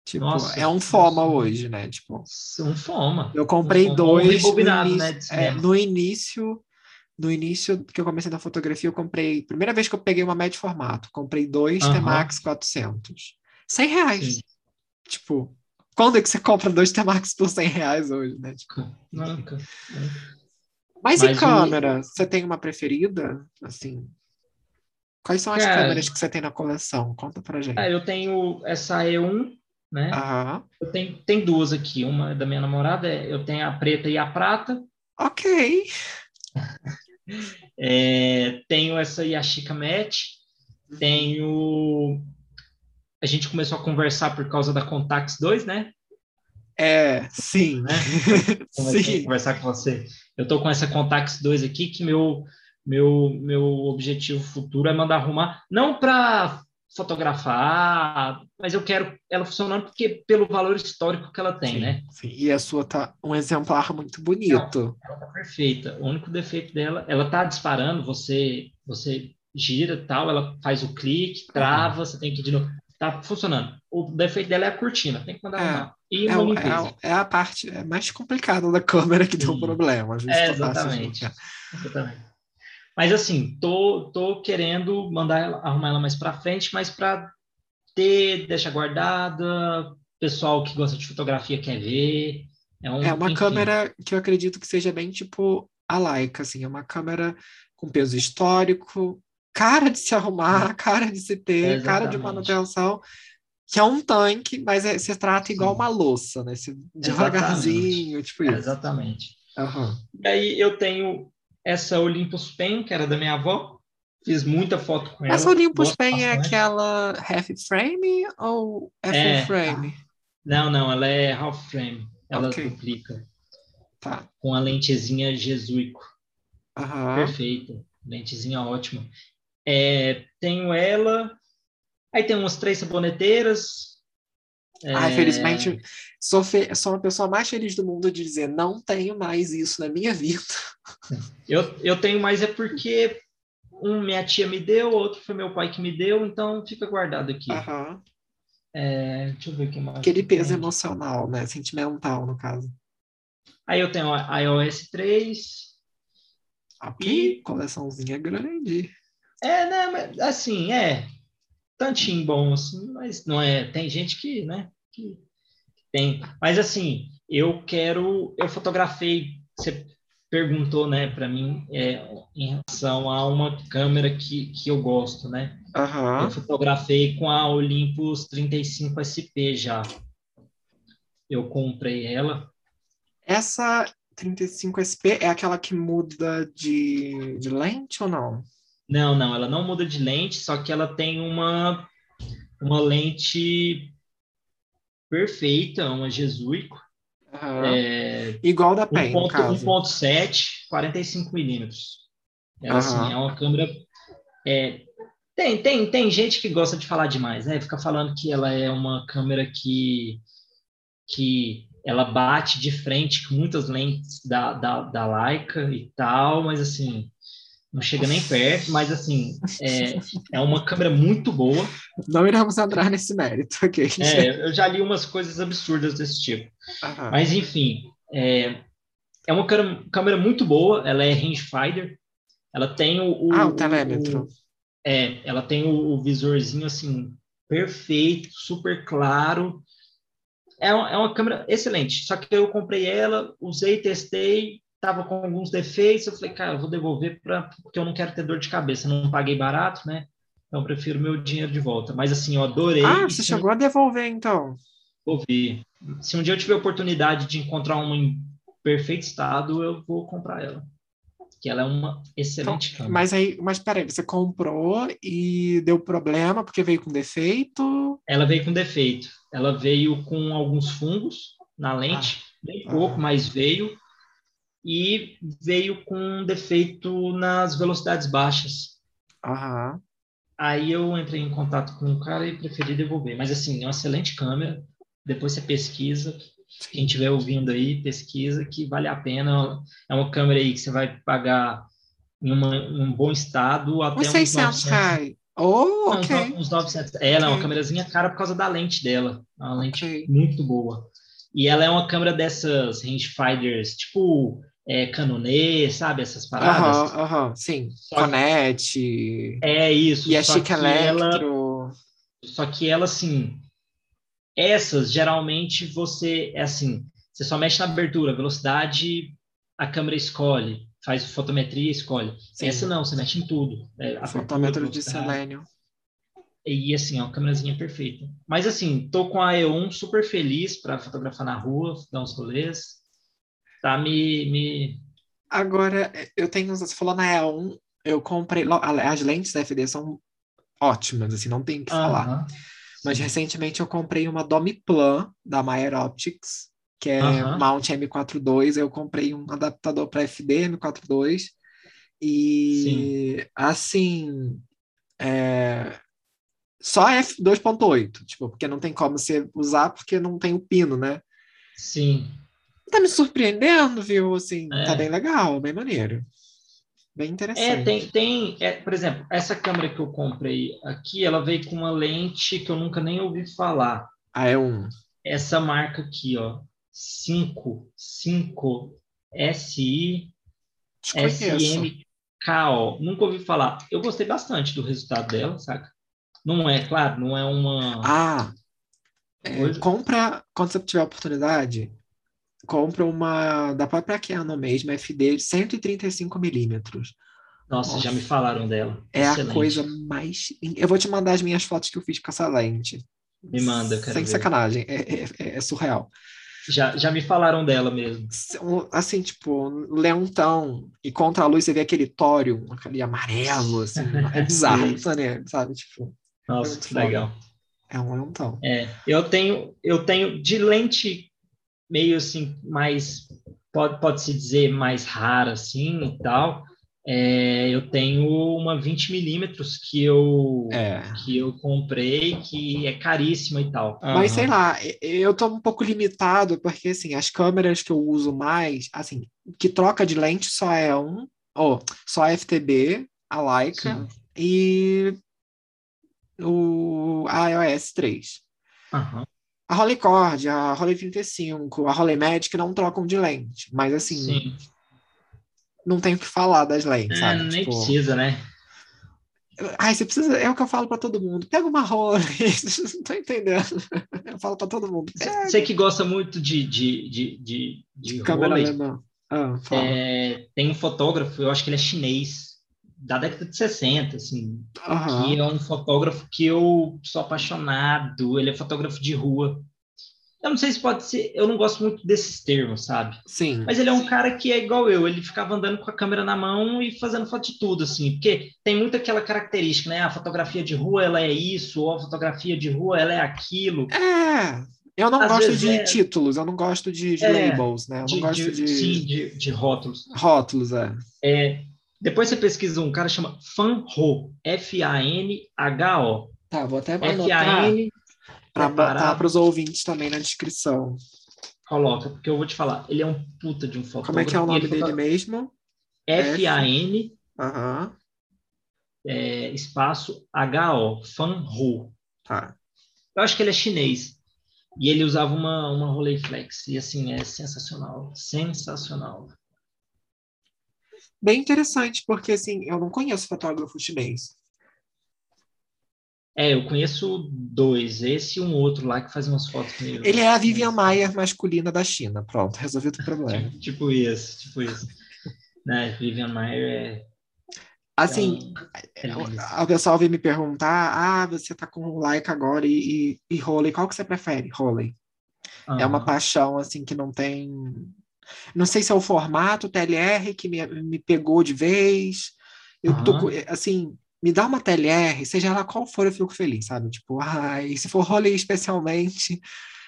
Tipo, Nossa, é um Foma nossa. hoje, né? Tipo, um Foma. Eu comprei um dois. No início, né, é, no início, no início que eu comecei na fotografia, eu comprei. Primeira vez que eu peguei uma média formato, comprei dois uh -huh. T-Max 400. 100 reais. Sim. Tipo, quando é que você compra dois T-Max por 100 reais hoje, né? Tipo, Nunca. Mas, Mas em câmera, você tem uma preferida? Assim, quais são as Cara, câmeras que você tem na coleção? Conta pra gente. É, eu tenho essa E1, né? Aham. Eu tenho tem duas aqui. Uma é da minha namorada, é, eu tenho a preta e a prata. Ok. [LAUGHS] é, tenho essa Yashica Match. Tenho a gente começou a conversar por causa da Contax 2, né? É, sim. Né? [LAUGHS] sim. a conversar com você. Eu estou com essa Contax 2 aqui, que meu, meu, meu objetivo futuro é mandar arrumar, não para fotografar, mas eu quero ela funcionando porque pelo valor histórico que ela tem, sim, né? Sim. E a sua tá um exemplar muito bonito. Não, ela tá perfeita. O único defeito dela, ela tá disparando, você você gira tal, ela faz o clique, trava, uhum. você tem que ir de novo tá funcionando. O defeito dela é a cortina, tem que mandar é. arrumar. e É, uma é, limpeza. a- é a parte é mais complicada da câmera que deu um problema. É, tá exatamente. Exatamente. Mas assim, tô, tô querendo mandar ela, arrumar ela mais para frente, mas para ter, deixar guardada, pessoal que gosta de fotografia quer ver. É, um, É uma enfim. câmera que eu acredito que seja bem tipo a Leica, assim, é uma câmera com peso histórico, cara de se arrumar, cara de se ter, cara de manutenção, que é um tanque, mas é, se trata igual Sim. uma louça, né? Se- devagarzinho, tipo É, isso. exatamente. Aham. E aí eu tenho essa Olympus Pen, que era da minha avó. Fiz muita foto com ela. Essa Olympus Pen é aquela half frame ou é full É. frame? Não, não, ela é half frame. Ela Ok. duplica. Tá. Com a lentezinha Jesuico. Aham. Perfeita. Lentezinha ótima. É, tenho ela. Aí tem umas três saboneteiras. Ah, É, infelizmente, sou, fe- sou uma pessoa mais feliz do mundo de dizer não tenho mais isso na minha vida. [LAUGHS] Eu, eu tenho mais é porque um minha tia me deu, outro foi meu pai que me deu, então fica guardado aqui. Aham. É, deixa eu ver o que mais. Aquele que tem peso aqui. emocional, né? Sentimental, no caso. Aí eu tenho a iOS 3. Ok, E- coleçãozinha grande. É, né? mas, Assim, é. Tantinho bom, assim, mas não é. Tem gente que, né? Que tem. Mas assim, eu quero. Eu fotografei. Você perguntou, né, para mim, é, em relação a uma câmera que, que eu gosto, né? Aham. Eu fotografei com a Olympus 35 SP já. Eu comprei ela. Essa 35SP é aquela que muda de, de lente ou não? Não, não, ela não muda de lente, só que ela tem uma, uma lente perfeita, uma Jesuico, Aham. é, Igual da Pen, no 1.7, caso. 1.7, 45 milímetros. Ela, assim, Aham. é uma câmera... é, tem, tem, tem gente que gosta de falar demais, né? Fica falando que ela é uma câmera que, que ela bate de frente com muitas lentes da, da, da Leica e tal, mas assim, não chega nem perto, mas assim, é, é uma câmera muito boa. Não iremos entrar nesse mérito, ok? É, eu já li umas coisas absurdas desse tipo. Aham. Mas enfim, é, é uma câmera, muito boa, ela é rangefinder, ela tem o, o- Ah, o telêmetro. o- é, ela tem o, o visorzinho assim perfeito, super claro. É é uma câmera excelente. Só que eu comprei ela, usei, testei, tava com alguns defeitos. Eu falei, cara, eu vou devolver pra, porque eu não quero ter dor de cabeça. Não paguei barato, né? Então eu prefiro meu dinheiro de volta. Mas assim, eu adorei. Ah, você chegou a devolver, então. ouvir. Se um dia eu tiver oportunidade de encontrar uma em perfeito estado, eu vou comprar ela. Que ela é uma excelente câmera. Mas aí, mas peraí, você comprou e deu problema porque veio com defeito? Ela veio com defeito. Ela veio com alguns fungos na lente, bem ah. pouco, mas veio. E veio com defeito nas velocidades baixas. Aham. Aí eu entrei em contato com o cara e preferi devolver. Mas assim, é uma excelente câmera. Depois você pesquisa. Quem estiver ouvindo aí, pesquisa que vale a pena. É uma câmera aí que você vai pagar em, uma- em um bom estado até Uns uns 600 900. reais. Oh, Não, uns ok. no- uns 900. Ela é uma Ok. câmerazinha cara por causa da lente dela. É uma lente Ok. muito boa. E ela é uma câmera dessas rangefinders, tipo é, Canonê, sabe? Essas paradas. Aham, aham, sim. Só que- Conete. É isso. E a Chic que ela-. Só que ela, assim, essas geralmente você, é assim, você só mexe na abertura, velocidade, a câmera escolhe, faz fotometria, escolhe. Sim. Essa não, você mexe em tudo. É, Fotômetro de selênio. E assim, é uma câmerazinha perfeita. Mas assim, tô com a E1 super feliz para fotografar na rua, dar uns rolês. Tá me, me... Agora, eu tenho, você falou na E1, eu comprei, as lentes da FD são ótimas, assim, não tem o que falar. Aham. Mas Sim. recentemente eu comprei uma Domiplan da Meyer Optics, que é Aham. Mount M42. Eu comprei um adaptador para FD M42. E assim, é, só F2.8, tipo, porque não tem como você usar porque não tem o pino, né? Sim. Tá me surpreendendo, viu? Assim, É. tá bem legal, bem maneiro. Bem É, interessante. tem, tem é, por exemplo, essa câmera que eu comprei aqui, ela veio com uma lente que eu nunca nem ouvi falar. Ah, é um. essa marca aqui, ó, 5, 5 SI SMKO. Nunca ouvi falar. Eu gostei bastante do resultado dela, saca? Não é, claro, não é uma. Ah! É, compra, quando você tiver oportunidade, compra uma da própria Canon mesmo, FD, 135 milímetros. Nossa, Nossa, já me falaram dela. É Excelente. a coisa mais. Eu vou te mandar as minhas fotos que eu fiz com essa lente. Me manda, cara. Sem ver. sacanagem, é, é, é, surreal. Já, já me falaram dela mesmo. Assim, tipo, leontão. E contra a luz você vê aquele tório, aquele amarelo, assim. [LAUGHS] é bizarro, né? sabe? Tipo, Nossa, que legal. É um leontão. É, eu tenho, eu tenho de lente meio assim, mais, pode, pode se dizer, mais rara, assim, e tal. É, eu tenho uma 20 milímetros que eu é. que eu comprei que é caríssima e tal. Mas uhum. sei lá, eu tô um pouco limitado porque assim as câmeras que eu uso mais, assim, que troca de lente só é um, ou oh, só a FTB, a Leica Sim. e o a iOS 3. Uhum. A Rolleicord, a Rollei 35, a Rollei Magic não trocam de lente, mas assim, Sim não tem o que falar das lentes, é, sabe? Nem tipo... precisa, né? Ai, você precisa. É o que eu falo para todo mundo. Pega uma rola. [LAUGHS] não tô entendendo. Eu falo para todo mundo. Você que gosta muito de, de, de, de, de câmera alemã. Ah, é, tem um fotógrafo, eu acho que ele é chinês, da década de 60, assim, uhum. que é um fotógrafo que eu sou apaixonado. Ele é fotógrafo de rua. Eu não sei se pode ser, eu não gosto muito desses termos, sabe? Sim. Mas ele é um cara que é igual eu, ele ficava andando com a câmera na mão e fazendo foto de tudo, assim, porque tem muito aquela característica, né? A fotografia de rua, ela é isso, ou a fotografia de rua, ela é aquilo. É, eu não Às gosto de é... títulos, eu não gosto de, de é, labels, né? Eu de, não gosto de, de... Sim, de, de rótulos. Rótulos, é. é. Depois você pesquisa um cara chama Fanho, F-A-N-H-O. Tá, vou até anotar. F-A-N para botar para os ouvintes também na descrição. Coloca, porque eu vou te falar, ele é um puta de um fotógrafo. Como é que é o nome dele mesmo? F-A-N uhum. é, espaço H-O, Fan Ho. Tá. Eu acho que ele é chinês. E ele usava uma, uma Rolleiflex. E assim, é sensacional. Sensacional. Bem interessante, porque assim, eu não conheço fotógrafo chinês. É, eu conheço dois, esse e um outro lá que faz umas fotos meio. Ele é a Vivian Maier masculina da China. Pronto, resolvido o problema. tipo, [LAUGHS] tipo isso, tipo isso. né, Vivian Maier é. Assim, é o pessoal vem me perguntar: ah, você tá com Leica agora e, e, e Roley, qual que você prefere? Roley. Uhum. É uma paixão, assim, que não tem. Não sei se é o formato TLR que me, me pegou de vez. Eu uhum. tô, assim, me dá uma TLR, seja ela qual for, eu fico feliz, sabe? Tipo, ai, se for rolê especialmente,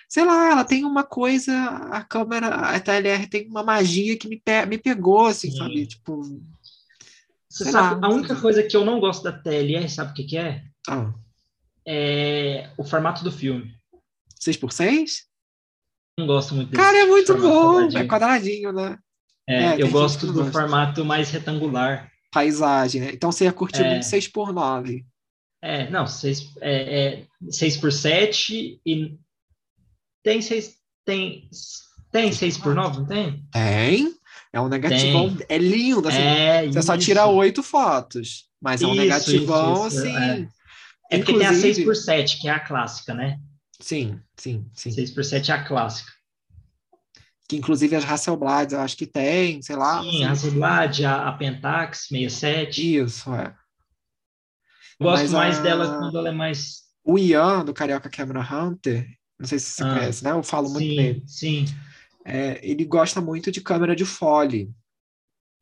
sei lá, ela tem uma coisa, a câmera, a TLR tem uma magia que me, pe me pegou, assim, Sim. sabe? Tipo. Você sabe, lá, a única coisa que eu não gosto da TLR, sabe o que, que é? Ah. É o formato do filme. 6x6? Não gosto muito desse Cara, é muito bom, quadradinho. é quadradinho, né? É, é eu gosto do formato mais retangular paisagem, né? Então você ia curtir é. muito 6 por 9 É, não, 6, é, é 6 por 7 e tem 6 tem tem 6 por 9, não tem? Tem. É um negativão, tem. é lindo, assim. É, você isso. só tira oito fotos, mas é um isso, negativão, isso, assim. É. é porque tem a 6 por 7, que é a clássica, né? Sim, sim, sim. 6 por 7 é a clássica que inclusive as Hasselblad eu acho que tem, sei lá. Sim, a Hasselblad, a, a Pentax 67. Isso, é. Gosto Mas mais a... dela quando ela é mais. O Ian, do Carioca Camera Hunter, não sei se você ah, conhece, né? Eu falo muito sim, nele. Sim. É, ele gosta muito de câmera de fole.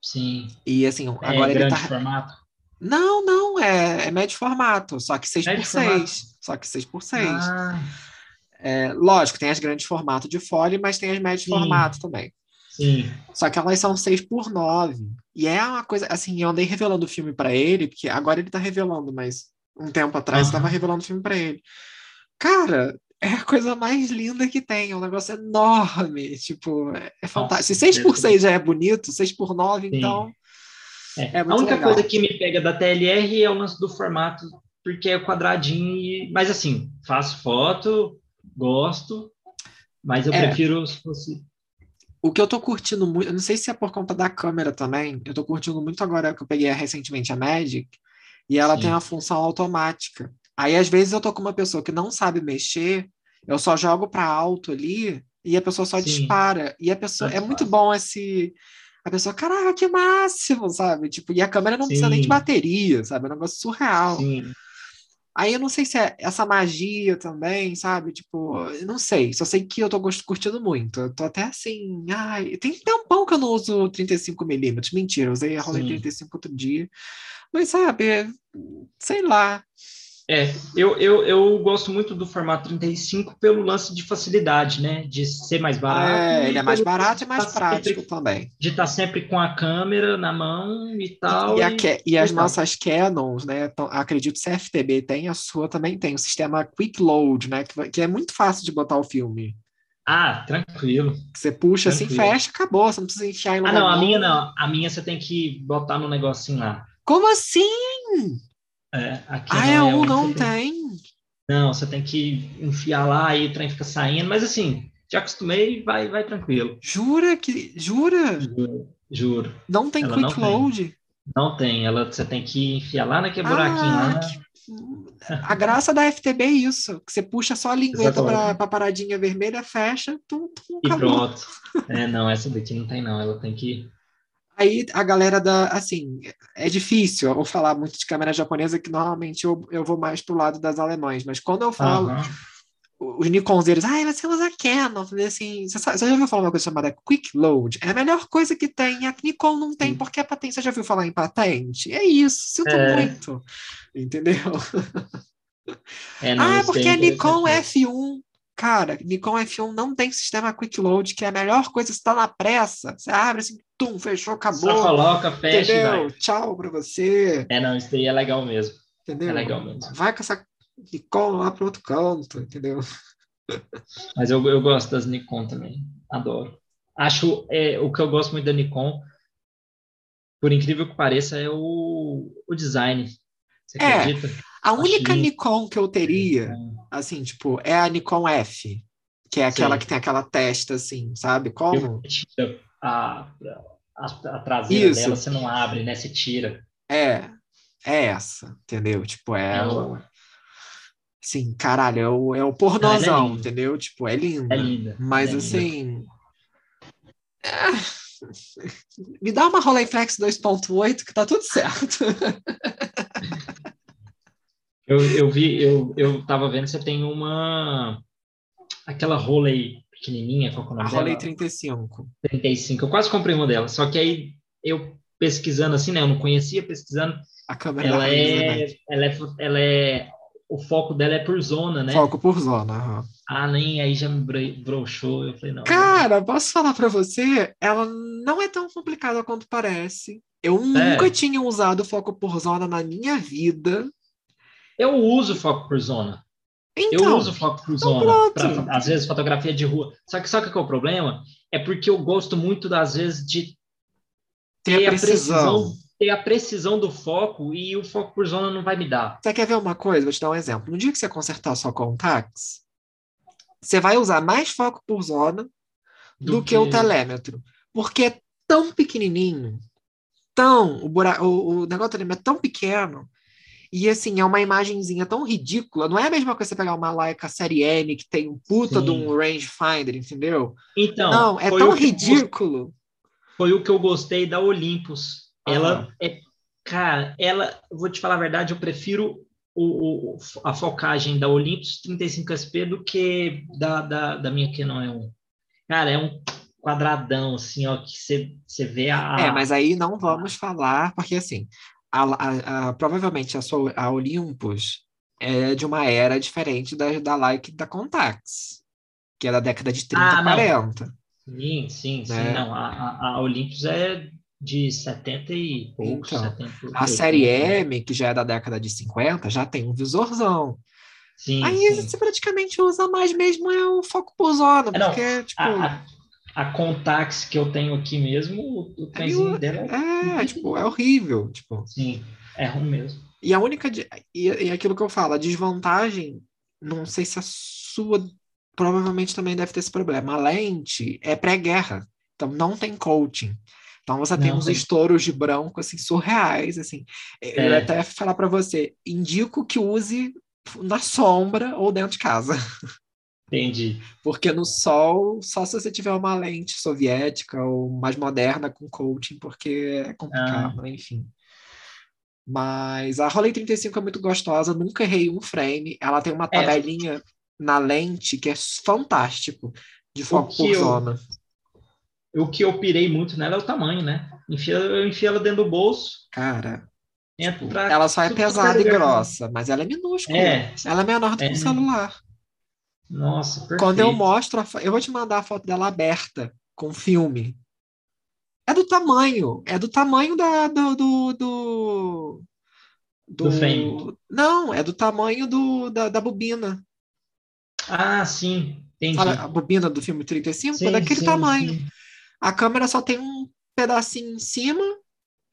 Sim. E assim, é agora ele tá. formato? Não, não, é, é médio formato, só que 6x6. Só que 6x6. Ah. É, lógico, tem as grandes formatos de folha, mas tem as médios Sim. formato também. Sim. Só que elas são 6 por 9 E é uma coisa, assim, eu andei revelando o filme para ele, porque agora ele tá revelando, mas um tempo atrás uhum. eu tava revelando o filme para ele. Cara, é a coisa mais linda que tem, é um negócio enorme, tipo, é, é fantástico. Se 6 por 6 já é bonito, 6 por 9 então... É. é a única legal. coisa que me pega da TLR é o lance do formato, porque é quadradinho, e... mas assim, faço foto, gosto. Mas eu É. prefiro se fosse. O que eu tô curtindo muito, eu não sei se é por conta da câmera também, eu tô curtindo muito agora que eu peguei recentemente a Magic, e ela Sim. tem a função automática. Aí, às vezes, eu tô com uma pessoa que não sabe mexer, eu só jogo para alto ali, e a pessoa só Sim. dispara. E a pessoa, é muito bom esse. A pessoa, caraca, que máximo, sabe? Tipo, e a câmera não precisa nem de Sim. bateria, sabe? É um negócio surreal. Sim, Aí eu não sei se é essa magia também, sabe? Tipo, não sei. Só sei que eu tô curtindo muito. Eu tô até assim. Ai, tem tempão que eu não uso 35mm. Mentira, eu usei a Rolei Sim. 35 outro dia. Mas, sabe, sei lá. É, eu, eu, eu gosto muito do formato 35 pelo lance de facilidade, né? De ser mais barato. É, e ele é mais barato e mais tá prático sempre- também. de estar sempre com a câmera na mão e tal. E, a Ca- e as nossas Canons, né? tão- acredito que a FTB tem, a sua também tem, o sistema Quick Load, né? Que, que é muito fácil de botar o filme. Ah, tranquilo. Você puxa assim, Tranquilo. fecha, acabou. Você não precisa enfiar em Ah, lugar não, a minha não. A minha você tem que botar no negocinho lá. Como assim? É, Ah, é um, que não tem- tem. Não, você tem que enfiar lá e o trem fica saindo. Mas assim, já acostumei, vai, vai tranquilo. Jura que. Jura? Juro. Juro. Não tem Ela não quick tem. load? Não tem. Ela, você tem que enfiar lá naquele buraquinho Ah, lá. que- A graça da FTB é isso, que você puxa só a lingueta pra, pra paradinha vermelha, fecha, tum, tum, E acabou. pronto. É, não, essa daqui não tem, não. Ela tem que. Aí a galera da, assim, é difícil eu falar muito de câmera japonesa, que normalmente eu, eu vou mais pro lado das alemães, mas quando eu falo, Aham. os Nikonzeiros, ai, você usa Canon, assim, você, sabe- você já ouviu falar uma coisa chamada Quick Load? É a melhor coisa que tem, a Nikon não tem, porque a patente, você já ouviu falar em patente? É isso, sinto É. muito, entendeu? É, não, ah, porque é a Nikon interessante. F1, cara, Nikon F1 não tem sistema Quick Load, que é a melhor coisa, você tá na pressa, você abre assim, tum, fechou, Só acabou, coloca, fecha entendeu? Tchau pra você, É, não, isso daí é legal mesmo. entendeu? É legal mesmo. Vai com essa Nikon lá pro outro canto, entendeu? [LAUGHS] Mas eu, eu gosto das Nikon também. Adoro. Acho é, o que eu gosto muito da Nikon, por incrível que pareça, é o, o design. Você É, acredita? A única lindo. Nikon que eu teria, assim, tipo, é a Nikon F, que é aquela Sim. que tem aquela testa assim, sabe? Como? A, a, a traseira Isso. dela, você não abre, né? Você tira. É, é essa, entendeu? Tipo, é É o. o- Assim, caralho, é o, é o pornozão, linda. entendeu? Tipo, é linda. É linda. Mas é linda. assim. é, [LAUGHS] Me dá uma Rolleiflex 2.8 que tá tudo certo. [LAUGHS] Eu, eu vi, eu, eu tava vendo, você tem uma. Aquela Rolei pequenininha, qual que é o A nome Rollei dela? 35. 35. Eu quase comprei uma dela, só que aí eu pesquisando assim, né? Eu não conhecia, pesquisando. A câmera Ela Rolei é, Elizabeth. ela é. Ela é. O foco dela é por zona, né? Foco por zona. aham. Ah, nem aí já me bro- broxou. Eu falei, não. Cara, posso falar pra você? Ela não é tão complicada quanto parece. Eu nunca tinha usado foco por zona na minha vida. Eu uso foco por zona. Eu Então, uso foco por então zona. pra- às vezes fotografia de rua. Só que sabe qual é o problema? É porque eu gosto muito, às vezes, de tem ter a precisão, precisão. ter a precisão do foco e o foco por zona não vai me dar. Você quer ver uma coisa? Vou te dar um exemplo. No dia que você consertar sua Contax, você vai usar mais foco por zona do, Do que... o que- telêmetro. Porque é tão pequenininho, tão, o, bura... o, o negócio do telêmetro é tão pequeno, e assim, é uma imagenzinha tão ridícula. Não é a mesma coisa você pegar uma Leica série M que tem um puta de um Sim. rangefinder, entendeu? Então, não, é tão eu ridículo. foi o que eu gostei da Olympus. Ela Aham. é, cara, ela, vou te falar a verdade, eu prefiro o, o- a focagem da Olympus 35SP do que da, da, da minha Canon E1. Cara, é um quadradão, assim, ó, que você, você vê a... É, mas aí não vamos falar, porque assim, a, a- a- provavelmente a, sua, a Olympus é de uma era diferente da, da Leica e da Contax, que é da década de 30, Ah, não. 40. Sim, sim, sim, Né? não, a, a, Olympus é de 70 e poucos, Então, 70 e A série né? M, que já é da década de 50, já tem um visorzão. Sim, Aí sim. você praticamente usa mais mesmo é o foco por zona, É, não, porque, tipo, A, a, Contax que eu tenho aqui mesmo, o, trenzinho dela é... é, tipo, é horrível, tipo. Sim, é ruim mesmo. E a única. di- E, e aquilo que eu falo, a desvantagem, não sei se a sua provavelmente também deve ter esse problema. A lente é pré-guerra, então não tem coating. Então você tem Não uns tem. estouros de branco assim ia assim. Eu É. ia até falar para você, indico que use na sombra ou dentro de casa, [LAUGHS] Entendi. porque no sol só se você tiver uma lente soviética ou mais moderna com coating, porque é complicado, né? enfim. Mas a Rolei 35 é muito gostosa, nunca errei um frame. Ela tem uma É. tabelinha na lente que é fantástico de foco por eu- zona. O que eu pirei muito nela é o tamanho, né? Enfia, eu enfio ela dentro do bolso, Cara, entro pra... ela só é pesada e grossa, mas ela é minúscula. É. Ela é menor do que É. um celular. Nossa, perfeito. Quando eu mostro, a eu vou te mandar a foto dela aberta, com filme. É do tamanho, é do tamanho da, do, do, do, Do frame. Não, é do tamanho do, da, da bobina. Ah, sim, entendi. A bobina do filme 35? Sim, é daquele sim, tamanho. sim. A câmera só tem um pedacinho em cima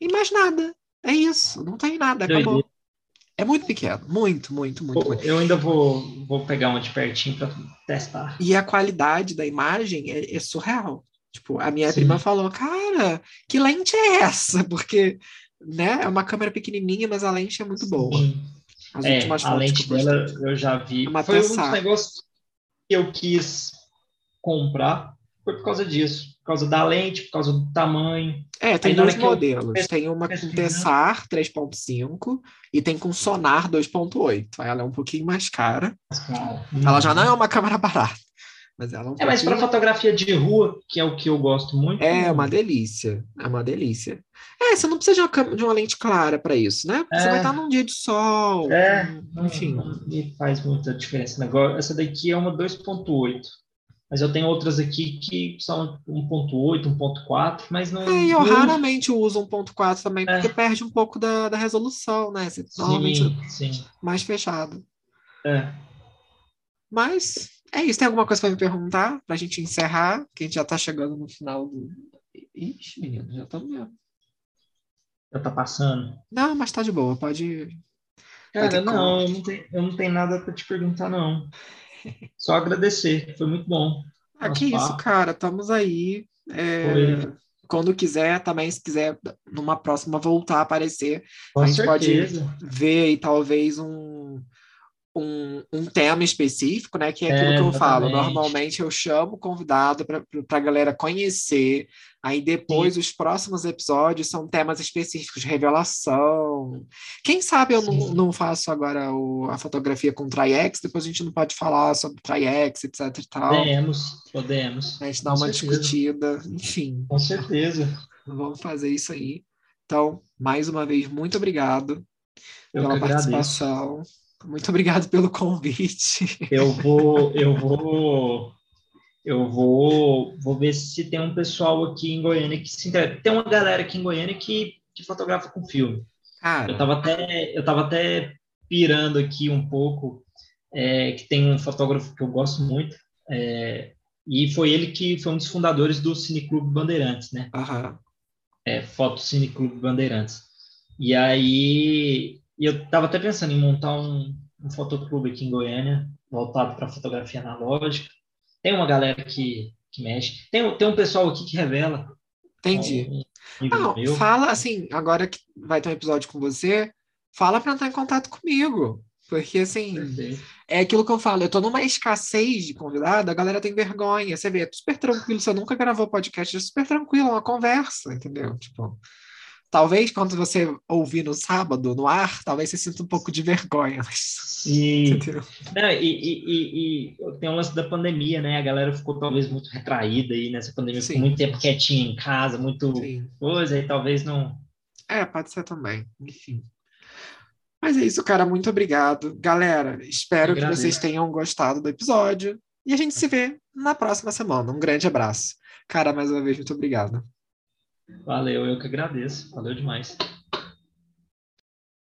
e mais nada. É isso, não tem nada, acabou. É muito pequeno, muito, muito, muito, Pô. Eu ainda vou, vou pegar uma de pertinho para testar. E a qualidade da imagem é, é surreal. Tipo, a minha Sim. prima falou, cara, que lente é essa? [LAUGHS] Porque, né, é uma câmera pequenininha, mas a lente é muito boa. As É, últimas a lente eu dela eu já vi. É uma Foi um dos negócios que eu quis comprar. Foi por causa disso. Por causa da lente, por causa do tamanho. É, tem Aí dois eu modelos. pes- Tem uma com Tessar 3.5 e tem com Sonar 2.8. Aí ela é um pouquinho mais cara. Ela já não é uma câmera barata, mas ela é um É, mas para pouquinho... fotografia de rua, que é o que eu gosto muito. É uma delícia, é uma delícia. É, você não precisa de uma, câmera- de uma lente clara para isso, né? Porque Você É. vai estar num dia de sol, É, enfim. Não, não me faz muita diferença. Agora, essa daqui é uma 2.8. Mas eu tenho outras aqui que são 1.8, 1.4, mas não. É, eu raramente uso 1.4 também, É. porque perde um pouco da, da resolução, né? Você, normalmente Sim, sim. mais fechado. É. Mas é isso. Tem alguma coisa para me perguntar para a gente encerrar? Que a gente já está chegando no final do. Ixi, menino, já estamos mesmo. Já tá passando. Não, mas tá de boa, pode. Cara, não, eu não, tenho, eu não tenho nada para te perguntar, não. Só agradecer, foi muito bom. Ah, que isso, papo. cara. Estamos aí. É. Quando quiser, também, se quiser, numa próxima voltar a aparecer, Com a gente pode- certeza. ver aí talvez um, um, um tema específico, né? Que é aquilo É, que eu falo. Normalmente eu chamo o convidado para a galera conhecer. Aí depois os próximos episódios são temas específicos de revelação. Quem sabe eu não, Sim. não faço agora o- a fotografia com Tri-X, depois a gente não pode falar sobre Tri-X, etc e tal. Podemos, podemos. A gente dá Com uma certeza. discutida, enfim, Com certeza. vamos fazer isso aí. Então, mais uma vez, muito obrigado Eu pela que agradeço. Muito obrigado pelo convite. Eu vou, eu vou, eu vou, vou ver se tem um pessoal aqui em Goiânia que se interessa. Tem uma galera aqui em Goiânia que, que fotografa com filme. Eu Cara, tava até, eu tava até pirando aqui um pouco, é, que tem um fotógrafo que eu gosto muito, é, e foi ele que foi um dos fundadores do Cineclube Bandeirantes, né? aham. é, Foto Cine Clube Bandeirantes. E aí e eu estava até pensando em montar um, um fotoclube aqui em Goiânia, voltado para fotografia analógica. Tem uma galera que, que mexe. Tem, tem um pessoal aqui que revela. entendi. Um, um amigo Não, meu. fala assim, agora que vai ter um episódio com você, fala para entrar em contato comigo. Porque, assim, Perfeito. é aquilo que eu falo, eu tô numa escassez de convidado, a galera tem vergonha. Você vê, é super tranquilo, você nunca gravou podcast, é super tranquilo, é uma conversa, entendeu? Tipo, talvez quando você ouvir no sábado, no ar, talvez você sinta um pouco de vergonha, mas. [LAUGHS] E, não, e, e, e, e tem o lance da pandemia, né? A galera ficou talvez muito retraída aí nessa pandemia, Sim. ficou muito tempo quietinha em casa, muito Sim. coisa, e talvez não. É, pode ser também, enfim. Mas é isso, cara. Muito obrigado. Galera, espero que vocês tenham gostado do episódio. E a gente se vê na próxima semana. Um grande abraço. Cara, mais uma vez, muito obrigado. Valeu, eu que agradeço. Valeu demais.